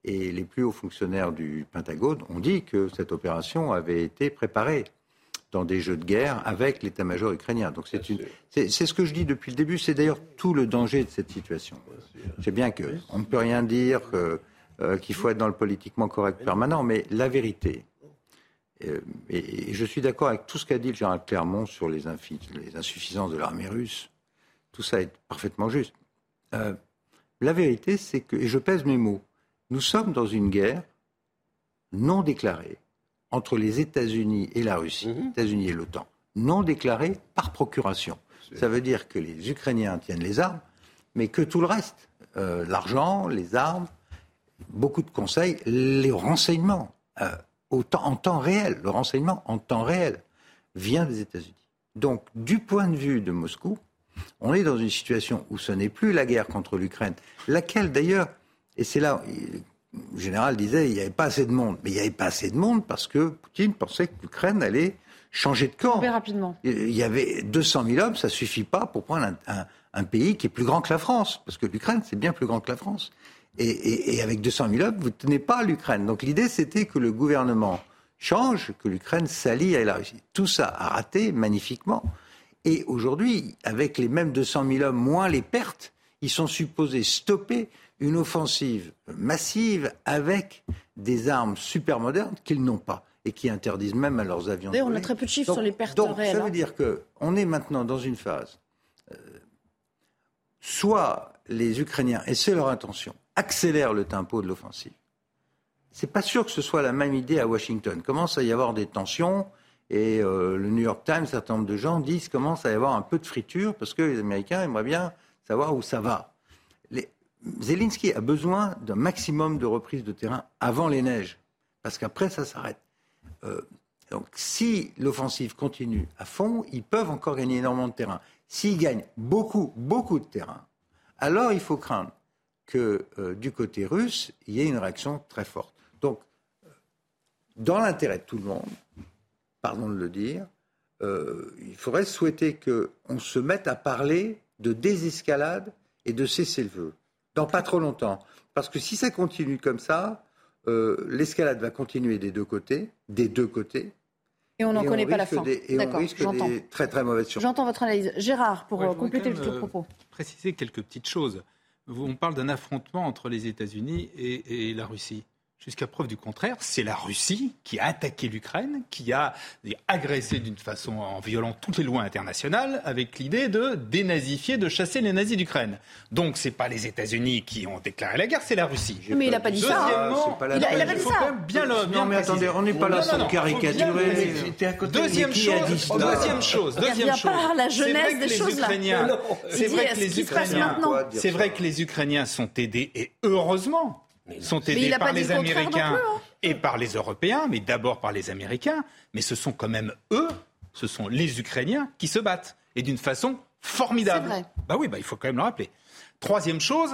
Et les plus hauts fonctionnaires du Pentagone ont dit que cette opération avait été préparée dans des jeux de guerre avec l'état-major ukrainien. Donc c'est une, c'est, ce que je dis depuis le début. C'est d'ailleurs tout le danger de cette situation. C'est bien que on ne peut rien dire, euh, qu'il faut être dans le politiquement correct permanent, mais la vérité. Euh, et, je suis d'accord avec tout ce qu'a dit le général Clermont sur les, les, insuffisances de l'armée russe. Tout ça est parfaitement juste. Euh, la vérité, c'est que, et je pèse mes mots, nous sommes dans une guerre non déclarée entre les États-Unis et la Russie, mhm. États-Unis et l'OTAN, non déclarée par procuration. Ça veut dire que les Ukrainiens tiennent les armes, mais que tout le reste, euh, l'argent, les armes, beaucoup de conseils, les renseignements, euh, en temps réel, le renseignement en temps réel vient des États-Unis. Donc, du point de vue de Moscou, on est dans une situation où ce n'est plus la guerre contre l'Ukraine, laquelle d'ailleurs, et c'est là, le général disait, il n'y avait pas assez de monde. Mais il n'y avait pas assez de monde parce que Poutine pensait que l'Ukraine allait changer de camp. rapidement. Il y avait 200 000 hommes, ça suffit pas pour prendre un, pays qui est plus grand que la France, parce que l'Ukraine, c'est bien plus grand que la France. Et, avec 200 000 hommes, vous ne tenez pas l'Ukraine. Donc l'idée, c'était que le gouvernement change, que l'Ukraine s'allie à la Russie. Tout ça a raté magnifiquement. Et aujourd'hui, avec les mêmes 200 000 hommes, moins les pertes, ils sont supposés stopper une offensive massive avec des armes super modernes qu'ils n'ont pas et qui interdisent même à leurs avions. D'ailleurs, on a très peu de chiffres sur les pertes donc, réelles. Ça veut hein. dire qu'on est maintenant dans une phase. Euh, soit les Ukrainiens, et c'est leur intention, accélèrent le tempo de l'offensive. C'est pas sûr que ce soit la même idée à Washington. Commence à y avoir des tensions et euh, le New York Times, un certain nombre de gens disent commence à y avoir un peu de friture parce que les Américains aimeraient bien savoir où ça va. Zelensky a besoin d'un maximum de reprises de terrain avant les neiges, parce qu'après, ça s'arrête. Euh, donc, si l'offensive continue à fond, ils peuvent encore gagner énormément de terrain. S'ils gagnent beaucoup, beaucoup de terrain, alors il faut craindre que euh, du côté russe, il y ait une réaction très forte. Donc, dans l'intérêt de tout le monde, pardon de le dire, euh, il faudrait souhaiter qu'on se mette à parler de désescalade et de cesser le feu dans pas trop longtemps. Parce que si ça continue comme ça, euh, l'escalade va continuer des deux côtés, des deux côtés. Et on n'en connaît pas la fin. et on risque des très très mauvaises surprises. J'entends votre analyse. Gérard, pour euh, compléter le euh, propos. Préciser quelques petites choses. On parle d'un affrontement entre les États-Unis et la Russie. Jusqu'à preuve du contraire, c'est la Russie qui a attaqué l'Ukraine, qui a agressé d'une façon en violant toutes les lois internationales, avec l'idée de dénazifier, de chasser les nazis d'Ukraine. Donc c'est pas les États-Unis qui ont déclaré la guerre, c'est la Russie. Mais il n'a pas dit ça. Deuxièmement, il, a, pas dit ça. Bien le, non mais attendez, on n'est pas là pour caricaturer. Deuxième chose, deuxième chose, deuxième chose. la jeunesse des choses là. C'est vrai que les Ukrainiens, c'est vrai que les Ukrainiens sont aidés et heureusement sont aidés par les Américains hein. et par les Européens, mais d'abord par les Américains. Mais ce sont quand même eux, ce sont les Ukrainiens qui se battent et d'une façon formidable. Vrai. Bah oui, bah il faut quand même le rappeler. Troisième chose,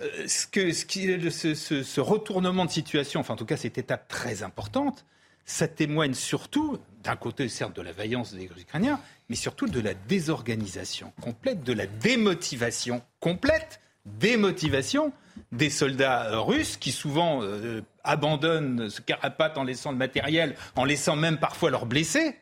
euh, ce, que, ce, qui, ce, ce, ce, retournement de situation, enfin en tout cas cette étape très importante, ça témoigne surtout, d'un côté certes de la vaillance des Ukrainiens, mais surtout de la désorganisation complète, de la démotivation complète, démotivation des soldats russes qui souvent euh, abandonnent, se carapatent en laissant le matériel, en laissant même parfois leurs blessés.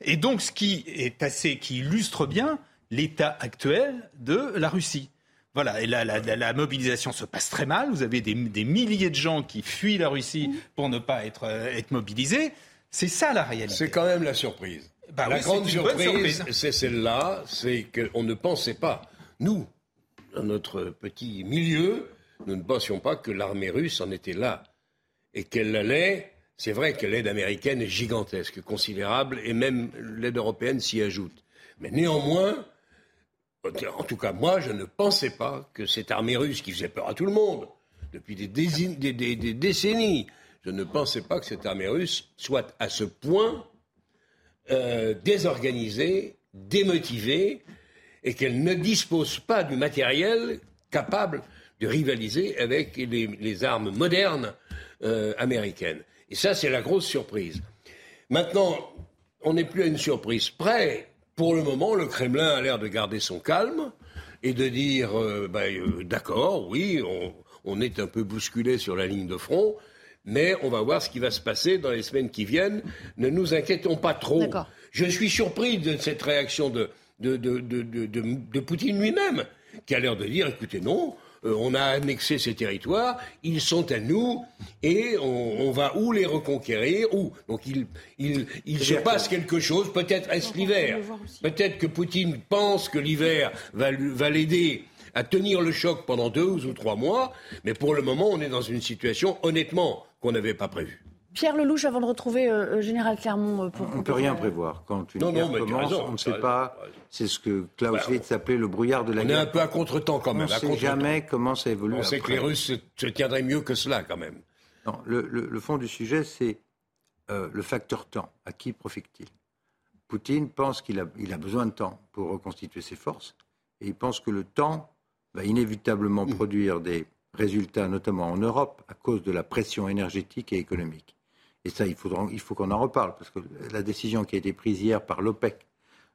Et donc, ce qui est assez, qui illustre bien l'état actuel de la Russie. Voilà, et la, la, mobilisation se passe très mal. Vous avez des, milliers de gens qui fuient la Russie pour ne pas être, euh, être mobilisés. C'est ça la réalité. C'est quand même la surprise. Bah la grande surprise, c'est celle-là, c'est qu'on ne pensait pas, nous, dans notre petit milieu, nous ne pensions pas que l'armée russe en était là et qu'elle allait. C'est vrai que l'aide américaine est gigantesque, considérable, et même l'aide européenne s'y ajoute. Mais néanmoins, en tout cas moi, je ne pensais pas que cette armée russe qui faisait peur à tout le monde depuis des, décennies, je ne pensais pas que cette armée russe soit à ce point euh, désorganisée, démotivée, et qu'elle ne dispose pas du matériel capable de rivaliser avec les, armes modernes euh, américaines. Et ça, c'est la grosse surprise. Maintenant, on n'est plus à une surprise près. Pour le moment, le Kremlin a l'air de garder son calme et de dire euh, ben, euh, d'accord, oui, on, est un peu bousculé sur la ligne de front, mais on va voir ce qui va se passer dans les semaines qui viennent. Ne nous inquiétons pas trop. Je suis surpris de cette réaction de, de, de, de Poutine lui-même, qui a l'air de dire, écoutez, non, euh, on a annexé ces territoires, ils sont à nous et on, va où les reconquérir Où? Donc il, il, se passe quelque chose, peut-être est-ce l'hiver. Peut-être que Poutine pense que l'hiver va, va l'aider à tenir le choc pendant deux ou trois mois, mais pour le moment on est dans une situation honnêtement qu'on n'avait pas prévue. Pierre Lelouch, avant de retrouver euh, euh, Général Clermont. Euh, on ne peut rien prévoir. Quand une guerre commence, on ne sait pas. C'est ce que Clausewitz appelait le brouillard de la guerre. On est un peu à contre-temps quand même. On ne sait jamais comment ça évolue. On sait que les Russes se, tiendraient mieux que cela quand même. Non, le, fond du sujet, c'est le facteur temps. À qui profite-t-il? Poutine pense qu'il a, il a besoin de temps pour reconstituer ses forces. Et il pense que le temps va inévitablement mm. produire des résultats, notamment en Europe, à cause de la pression énergétique et économique. Et ça, il, faudra, il faut qu'on en reparle, parce que la décision qui a été prise hier par l'OPEC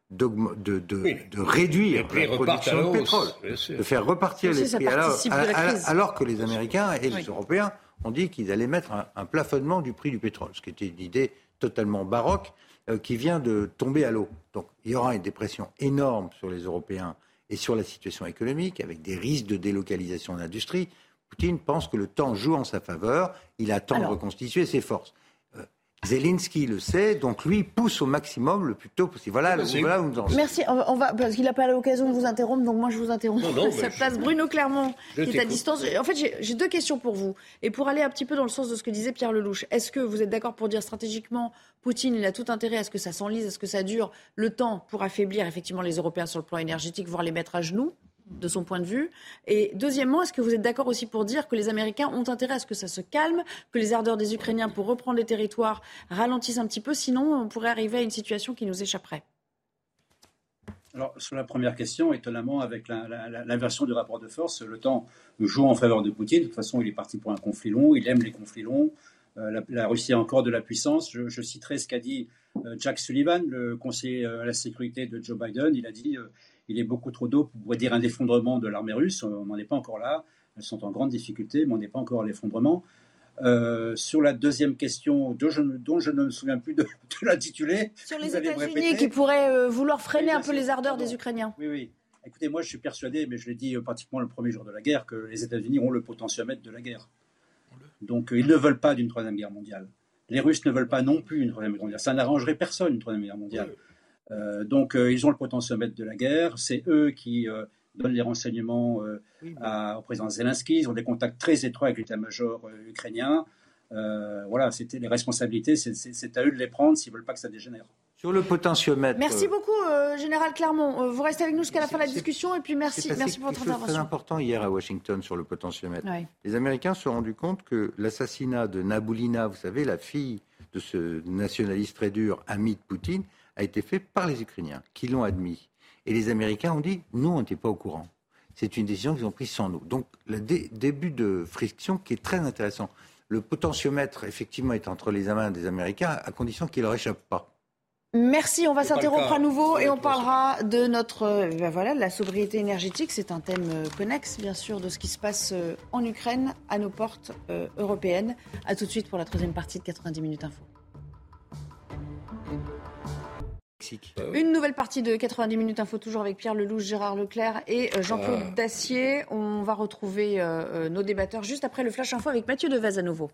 de, de, de, réduire la production de pétrole, de faire repartir les prix, alors, que les Américains et les Européens ont dit qu'ils allaient mettre un, plafonnement du prix du pétrole, ce qui était une idée totalement baroque euh, qui vient de tomber à l'eau. Donc il y aura une dépression énorme sur les Européens et sur la situation économique, avec des risques de délocalisation d'industrie. Poutine pense que le temps joue en sa faveur, il attend de reconstituer ses forces. Zelensky le sait, donc lui pousse au maximum le plus tôt possible. Voilà, voilà où nous en sommes. Merci. On va, parce qu'il n'a pas l'occasion de vous interrompre, donc moi je vous interromps. Non, Ça place Bruno Clermont, qui est à distance. En fait, j'ai deux questions pour vous. Et pour aller un petit peu dans le sens de ce que disait Pierre Lelouch, est-ce que vous êtes d'accord pour dire stratégiquement, Poutine, il a tout intérêt à ce que ça s'enlise, à ce que ça dure le temps pour affaiblir effectivement les Européens sur le plan énergétique, voire les mettre à genoux? De son point de vue Et deuxièmement, est-ce que vous êtes d'accord aussi pour dire que les Américains ont intérêt à ce que ça se calme, que les ardeurs des Ukrainiens pour reprendre les territoires ralentissent un petit peu, sinon on pourrait arriver à une situation qui nous échapperait? Alors, sur la première question, étonnamment, avec l'inversion du rapport de force, le temps joue en faveur de Poutine. De toute façon, il est parti pour un conflit long, il aime les conflits longs. Euh, la, Russie a encore de la puissance. Je, citerai ce qu'a dit euh, Jack Sullivan, le conseiller euh, à la sécurité de Joe Biden. Il a dit il est beaucoup trop d'eau pour dire un effondrement de l'armée russe. On n'en est pas encore là. Elles sont en grande difficulté, mais on n'est pas encore à l'effondrement. Euh, sur la deuxième question, dont je, ne me souviens plus de, l'intitulé. Sur les États-Unis qui pourraient euh, vouloir freiner un peu les ardeurs des Ukrainiens. Oui, oui. Écoutez, moi je suis persuadé, mais je l'ai dit euh, pratiquement le premier jour de la guerre, que les États-Unis ont le potentiomètre de la guerre. Donc ils ne veulent pas d'une troisième guerre mondiale. Les Russes ne veulent pas non plus une troisième guerre mondiale. Ça n'arrangerait personne une troisième guerre mondiale. Euh, donc euh, ils ont le potentiel de la guerre. C'est eux qui euh, donnent les renseignements au président Zelensky. Ils ont des contacts très étroits avec l'état-major ukrainien. voilà, c'était les responsabilités, c'est à eux de les prendre s'ils veulent pas que ça dégénère. Sur le potentiomètre. Merci beaucoup, Général Clermont. vous restez avec nous jusqu'à la fin de la discussion et puis merci, merci pour votre intervention. C'est très important hier à Washington sur le potentiomètre. Les Américains se sont rendus compte que l'assassinat de Naboulina, vous savez, la fille de ce nationaliste très dur, ami de Poutine, a été fait par les Ukrainiens, qui l'ont admis. Et les Américains ont dit, nous, on n'était pas au courant. C'est une décision qu'ils ont prise sans nous. Donc, le début de friction qui est très intéressant. Le potentiomètre, effectivement, est entre les mains des Américains, à condition qu'il ne leur échappe pas. Merci, on va s'interrompre à nouveau et on parlera de notre euh, ben voilà, la sobriété énergétique. C'est un thème euh, connexe, bien sûr, de ce qui se passe euh, en Ukraine, à nos portes européennes. A tout de suite pour la troisième partie de 90 minutes info. Bah Une nouvelle partie de 90 minutes info, toujours avec Pierre Lelouch, Gérard Leclerc et euh, Jean-Claude ah. Dacier. On va retrouver euh, euh, nos débatteurs juste après le Flash Info avec Mathieu Devez à nouveau.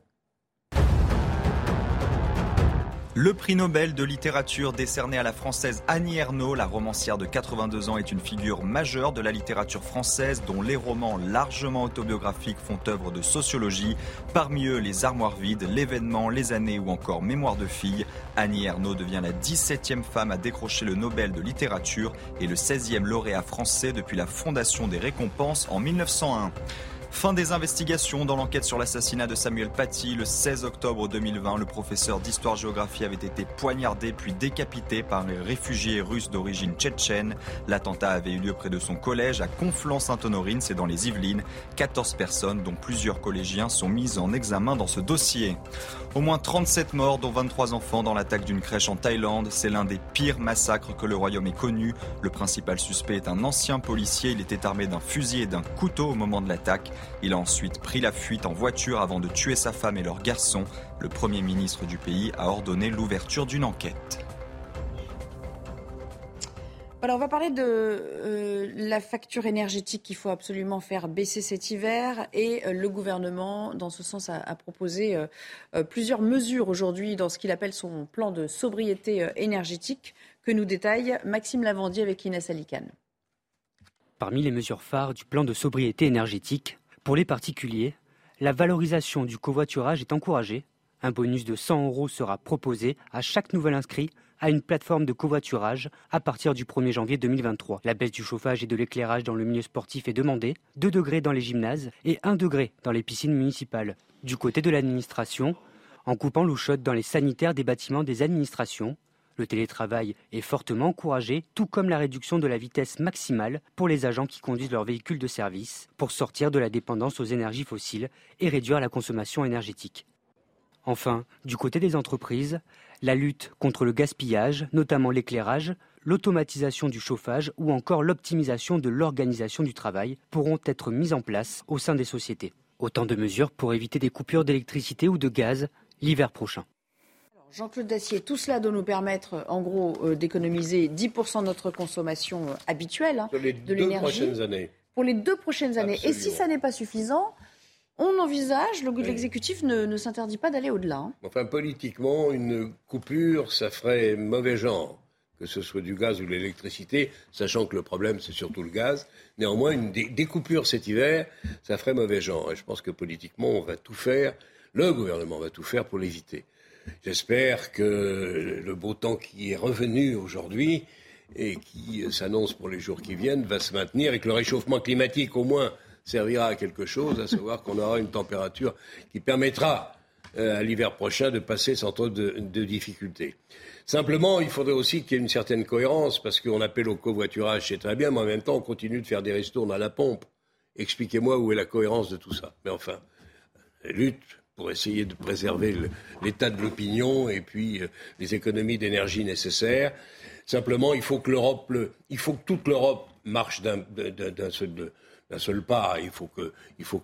Le prix Nobel de littérature décerné à la française Annie Ernaux, la romancière de 82 ans, est une figure majeure de la littérature française dont les romans largement autobiographiques font œuvre de sociologie. Parmi eux, Les Armoires vides, L'événement, Les années ou encore Mémoire de fille. Annie Ernaux devient la 17e femme à décrocher le Nobel de littérature et le 16e lauréat français depuis la fondation des récompenses en 1901. Fin des investigations dans l'enquête sur l'assassinat de Samuel Paty. Le 16 octobre 2020, le professeur d'histoire-géographie avait été poignardé puis décapité par les réfugiés russes d'origine tchétchène. L'attentat avait eu lieu près de son collège à Conflans-Sainte-Honorine, c'est dans les Yvelines. 14 personnes, dont plusieurs collégiens, sont mises en examen dans ce dossier. Au moins 37 morts, dont 23 enfants, dans l'attaque d'une crèche en Thaïlande. C'est l'un des pires massacres que le royaume ait connu. Le principal suspect est un ancien policier. Il était armé d'un fusil et d'un couteau au moment de l'attaque. Il a ensuite pris la fuite en voiture avant de tuer sa femme et leur garçon. Le Premier ministre du pays a ordonné l'ouverture d'une enquête. Voilà, on va parler de euh, la facture énergétique qu'il faut absolument faire baisser cet hiver. Et euh, le gouvernement, dans ce sens, a, proposé euh, plusieurs mesures aujourd'hui dans ce qu'il appelle son plan de sobriété énergétique que nous détaille Maxime Lavandier avec Inès Alicane. Parmi les mesures phares du plan de sobriété énergétique, pour les particuliers, la valorisation du covoiturage est encouragée. Un bonus de 100 euros sera proposé à chaque nouvel inscrit à une plateforme de covoiturage à partir du 1er janvier 2023. La baisse du chauffage et de l'éclairage dans le milieu sportif est demandée, 2 degrés dans les gymnases et 1 degré dans les piscines municipales. Du côté de l'administration, en coupant l'eau chaude dans les sanitaires des bâtiments des administrations, le télétravail est fortement encouragé, tout comme la réduction de la vitesse maximale pour les agents qui conduisent leurs véhicules de service, pour sortir de la dépendance aux énergies fossiles et réduire la consommation énergétique. Enfin, du côté des entreprises, la lutte contre le gaspillage, notamment l'éclairage, l'automatisation du chauffage ou encore l'optimisation de l'organisation du travail pourront être mises en place au sein des sociétés. Autant de mesures pour éviter des coupures d'électricité ou de gaz l'hiver prochain. Jean-Claude Dacier, tout cela doit nous permettre, en gros, euh, d'économiser 10% de notre consommation euh, habituelle hein, de l'énergie. Pour les deux prochaines années. Et si ça n'est pas suffisant, on envisage, l'exécutif ne, s'interdit pas d'aller au-delà. Hein. Enfin, politiquement, une coupure, ça ferait mauvais genre, que ce soit du gaz ou de l'électricité, sachant que le problème, c'est surtout le gaz. Néanmoins, une découpure cet hiver, ça ferait mauvais genre. Et je pense que politiquement, on va tout faire, le gouvernement va tout faire pour l'éviter. J'espère que le beau temps qui est revenu aujourd'hui et qui s'annonce pour les jours qui viennent va se maintenir et que le réchauffement climatique, au moins, servira à quelque chose, à savoir qu'on aura une température qui permettra euh, à l'hiver prochain de passer sans trop de, difficultés. Simplement, il faudrait aussi qu'il y ait une certaine cohérence, parce qu'on appelle au covoiturage, c'est très bien, mais en même temps, on continue de faire des ristournes à la pompe. Expliquez-moi où est la cohérence de tout ça. Mais enfin, lutte pour essayer de préserver l'état de l'opinion et puis euh, les économies d'énergie nécessaires. Simplement, il faut que toute l'Europe marche d'un seul, pas. Il faut que,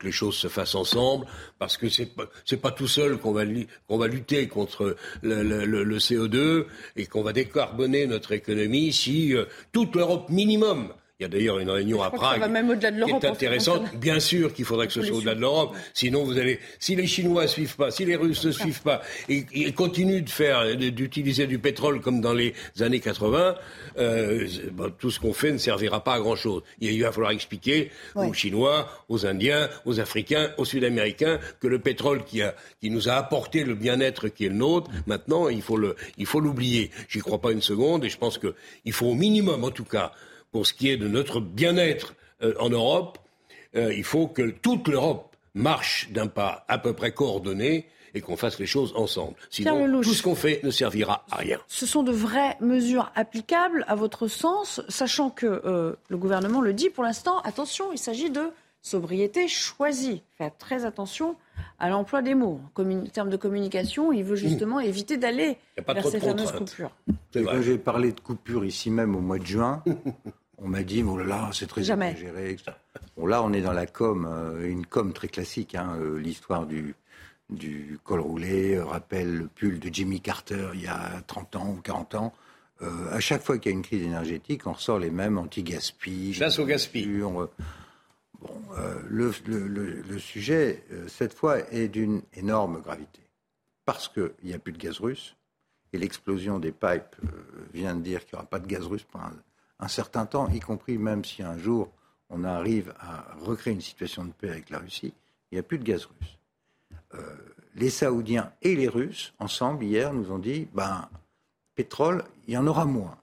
les choses se fassent ensemble, parce que c'est pas, pas tout seul qu'on va, lutter contre le CO2 et qu'on va décarboner notre économie si euh, toute l'Europe minimum il y a d'ailleurs une réunion à Prague qui est intéressante. Bien sûr qu'il faudrait que ce soit au-delà de l'Europe. Sinon, vous allez, si les Chinois ne suivent pas, si les Russes ne suivent pas et, continuent de faire, d'utiliser du pétrole comme dans les années 80, euh, tout ce qu'on fait ne servira pas à grand chose. Il va falloir expliquer aux Chinois, aux Indiens, aux Africains, aux Sud-Américains que le pétrole qui, a, qui nous a apporté le bien-être qui est le nôtre, maintenant, il faut le, il faut l'oublier. J'y crois pas une seconde et je pense qu'il faut au minimum, en tout cas, pour ce qui est de notre bien-être euh, en Europe, euh, il faut que toute l'Europe marche d'un pas à peu près coordonné et qu'on fasse les choses ensemble. Sinon, tout ce qu'on fait ne servira à rien. Ce sont de vraies mesures applicables, à votre sens, sachant que euh, le gouvernement le dit pour l'instant, attention, il s'agit de sobriété choisie. Faites très attention à l'emploi des mots. En termes de communication, il veut justement éviter d'aller vers ces fameuses coupures. Quand j'ai parlé de coupures ici même au mois de juin, on m'a dit, oh là là, c'est très Jamais. Bon, là, on est dans la com, euh, une com très classique. Hein, euh, L'histoire du, du col roulé euh, rappelle le pull de Jimmy Carter il y a 30 ans ou 40 ans. à chaque fois qu'il y a une crise énergétique, on ressort les mêmes anti-gaspi. Chasse au gaspi. bon, le, le, sujet, cette fois, est d'une énorme gravité. Parce qu'il n'y a plus de gaz russe, et l'explosion des pipes vient de dire qu'il n'y aura pas de gaz russe pour un, certain temps, y compris même si un jour on arrive à recréer une situation de paix avec la Russie, il n'y a plus de gaz russe. Euh, les Saoudiens et les Russes, ensemble, hier, nous ont dit, ben, pétrole, il y en aura moins.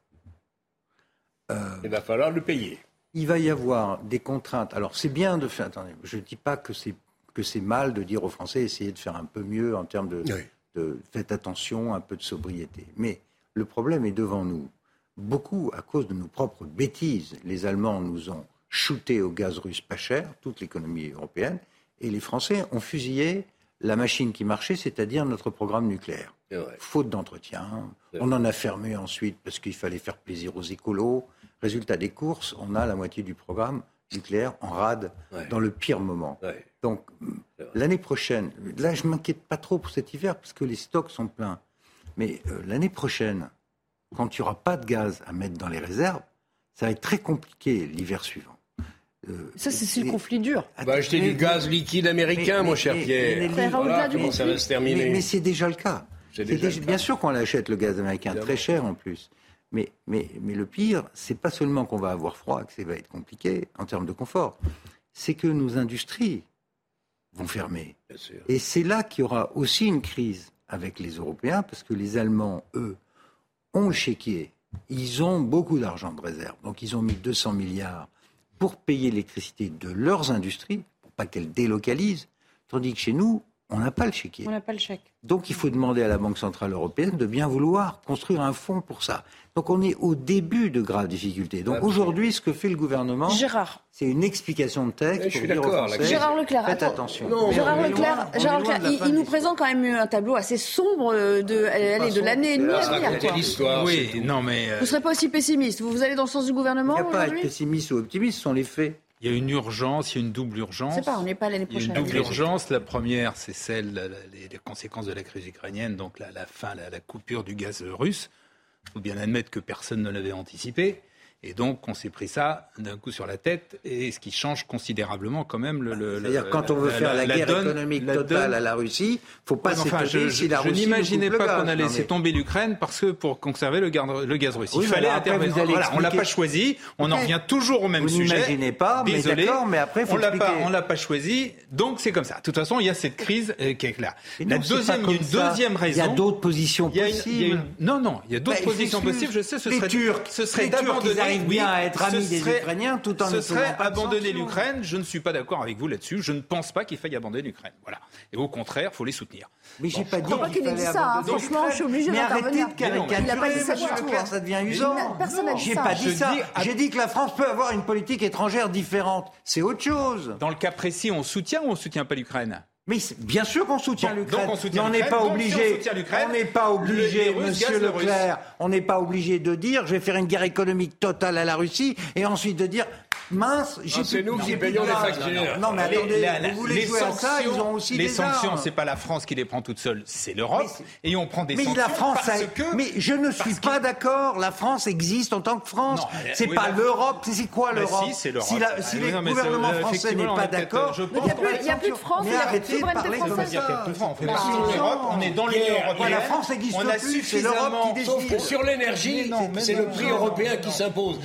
Euh, il va falloir le payer. Il va y avoir des contraintes. Alors, c'est bien de faire. Attendez, je ne dis pas que c'est que c'est mal de dire aux Français essayez de faire un peu mieux en termes de, de faites attention, un peu de sobriété. Mais le problème est devant nous beaucoup à cause de nos propres bêtises. Les Allemands nous ont shooté au gaz russe pas cher, toute l'économie européenne, et les Français ont fusillé la machine qui marchait, c'est-à-dire notre programme nucléaire. Faute d'entretien. On en a fermé ensuite parce qu'il fallait faire plaisir aux écolos. Résultat des courses, on a la moitié du programme nucléaire en rade dans le pire moment. Donc l'année prochaine, là je m'inquiète pas trop pour cet hiver parce que les stocks sont pleins. Mais euh, l'année prochaine, quand il n'y aura pas de gaz à mettre dans les réserves, ça va être très compliqué l'hiver suivant. Euh, ça, c'est le conflit dur. On va acheter du gaz liquide américain, mon cher Pierre. comment ça va se terminer. Mais, c'est déjà le cas. bien sûr qu'on achète le gaz américain, très cher en plus. Mais, mais, mais le pire, c'est pas seulement qu'on va avoir froid, que ça va être compliqué en termes de confort, c'est que nos industries vont fermer. Et c'est là qu'il y aura aussi une crise avec les Européens, parce que les Allemands, eux, ont le. Ils ont beaucoup d'argent de réserve. Donc ils ont mis 200 milliards pour payer l'électricité de leurs industries, pour pas qu'elles délocalisent. Tandis que chez nous, on n'a pas le chéquier. On n'a pas le chèque. Donc il faut demander à la Banque Centrale Européenne de bien vouloir construire un fonds pour ça. Donc on est au début de graves difficultés. Donc aujourd'hui, ce que fait le gouvernement, Gérard, c'est une explication de texte. je suis d'accord. Gérard Leclerc, faites attention. Gérard Leclerc, Gérard il, nous présente quand même un tableau assez sombre de, de l'année et demie à venir. Oui, non mais. Euh, vous ne serez pas aussi pessimiste. Vous, vous allez dans le sens du gouvernement Il n'y a pas à être pessimiste ou optimiste, ce sont les faits. Il y a une urgence, il y a une double pas, on n'est pas l'année prochaine. Il y a une double urgence. La première, c'est celle, les, conséquences de la crise ukrainienne, donc la, la fin, la, coupure du gaz russe. Il faut bien admettre que personne ne l'avait anticipé. Et donc, on s'est pris ça d'un coup sur la tête, et ce qui change considérablement quand même le. C'est-à-dire, quand on veut faire la, guerre économique totale à la Russie, faut pas enfin, je, si la Russie. Je n'imaginais pas qu'on allait laisser tomber l'Ukraine parce que pour conserver le, le gaz russe. Il fallait intervenir. Voilà, on l'a pas choisi. On en revient toujours au même vous sujet. N'imaginez pas, mais Désolé, mais après, faut on l'a pas, on l'a pas choisi. Donc c'est comme ça. De toute façon, il y a cette crise euh, qui est claire. La deuxième, une deuxième raison. Il y a d'autres positions possibles. Non, non, il y a d'autres positions possibles. Je sais, ce serait, ce serait d'abandonner. Bien à être des Ukrainiens tout en ce serait abandonner l'Ukraine. Je ne suis pas d'accord avec vous là-dessus. Je ne pense pas qu'il faille abandonner l'Ukraine. Voilà. Et au contraire, il faut les soutenir. Mais j'ai pas dit qu'il ait dit ça. Hein. Franchement, je suis obligé d'intervenir. Mais arrêtez de caricaturer. Il n'a pas dit ça du tout. Ça devient usant. Personne n'a dit ça. J'ai pas dit ça. J'ai dit que la France peut avoir une politique étrangère différente. C'est autre chose. Dans le cas précis, on soutient ou on soutient pas l'Ukraine? Mais bien sûr qu'on soutient l'Ukraine. Mais on n'est pas obligé. on n'est pas obligé, Monsieur Leclerc. On n'est pas obligé de dire je vais faire une guerre économique totale à la Russie et ensuite de dire mince, j'ai C'est nous qui payons les factures. Non, mais attendez, vous voulez jouer à ça, ils ont aussi les des sanctions. C'est pas la France qui les prend toute seule, c'est l'Europe. Et on prend des mais sanctions la France parce que. Mais je ne suis pas d'accord. La France existe en tant que France. C'est pas l'Europe. C'est quoi l'Europe Si, c'est l'Europe. Si, la, si le gouvernement français n'est pas d'accord, il n'y a plus de France. Mais arrêtez de parler comme ça. On fait partie de l'Europe. On est dans l'Union européenne. La France existe plus. C'est l'Europe qui décide. Sur l'énergie, c'est le prix européen qui s'impose.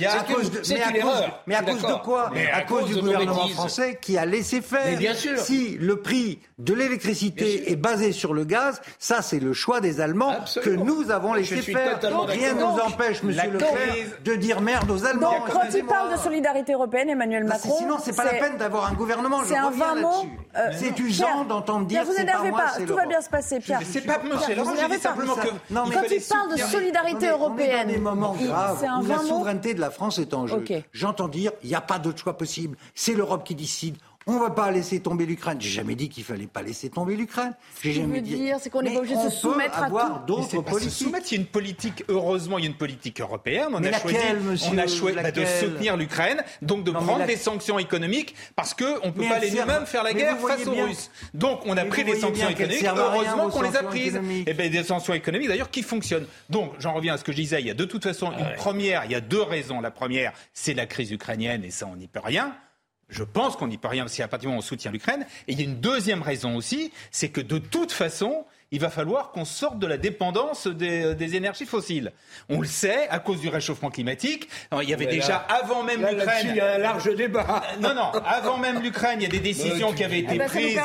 C'est une erreur. Mais à cause de quoi À cause du gouvernement français qui a laissé faire. bien sûr. Si le prix de l'électricité est basé sur le gaz, ça c'est le choix des Allemands que nous avons laissé faire. Rien ne nous empêche, Monsieur Leclerc, de dire merde aux Allemands. Donc quand il parle de solidarité européenne, Emmanuel Macron, sinon c'est pas la peine d'avoir un gouvernement. C'est un vain mot. C'est usant d'entendre dire. Vous énervez pas, tout va bien se passer, Pierre. C'est pas Laurent, je dis simplement que. Quand il parle de solidarité européenne, des moments graves où la souveraineté de la France est en jeu. J'entends dire il n'y a pas d'autre choix possible c'est l'Europe qui décide. On ne va pas laisser tomber l'Ukraine. J'ai jamais dit qu'il fallait pas laisser tomber l'Ukraine. J'ai jamais dit. dire, c'est qu'on n'est pas obligé de se soumettre à tout. d'autres politiques. Se soumettre, il y a une politique. Heureusement, il y a une politique européenne. On a choisi, on a choisi bah, de soutenir l'Ukraine, donc de prendre des sanctions économiques, parce que on peut pas les nous-mêmes faire la guerre face aux Russes. Donc, on a pris des sanctions économiques. Heureusement qu'on les a prises. Et eh bien, des sanctions économiques d'ailleurs qui fonctionnent. Donc, j'en reviens à ce que je disais. Il y a de toute façon une première. Il y a deux raisons. La première, c'est la crise ukrainienne, et ça, on n'y peut rien. Je pense qu'on n'y peut rien si à partir du moment où on soutient l'Ukraine. Et il y a une deuxième raison aussi, c'est que de toute façon, il va falloir qu'on sorte de la dépendance des, des, énergies fossiles. On le sait, à cause du réchauffement climatique. il y avait déjà, avant même l'Ukraine... Il y a un large débat. Non, non, avant même l'Ukraine, il y a des décisions qui avaient été eh ben, prises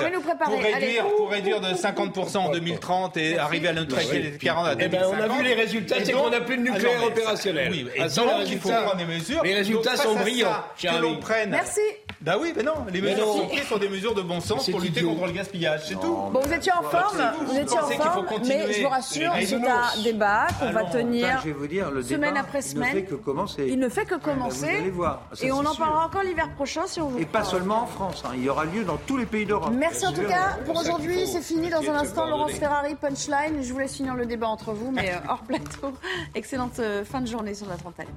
pour réduire, pour réduire de 50% en 2030 et arriver à neutralité des 40 à 2050. Eh ben, on a vu les résultats, c'est qu'on n'a plus de nucléaire opérationnel. Oui, et donc, il faut prendre des mesures. Les résultats sont brillants. Que l'on prenne... Merci. Bah oui, mais non, les mesures sont prises sont des mesures de bon sens pour lutter contre le gaspillage, c'est tout. Bon, vous étiez en forme, en forme, mais je vous rassure, c'est un débat qu'on va tenir je vais vous dire, le semaine après semaine. Il ne fait que commencer. Il ne fait que commencer. Vous allez voir. Et on en parlera encore l'hiver prochain si on veut. Et pas seulement en France, hein. il y aura lieu dans tous les pays d'Europe. Merci en tout cas pour aujourd'hui, c'est fini. Dans un instant, Laurence Ferrari, punchline. Je vous laisse finir le débat entre vous, mais euh, hors plateau. Excellente euh, fin de journée sur notre antenne.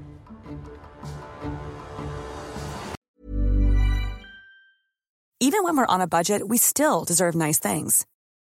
Even when we're on a budget, we still deserve nice things.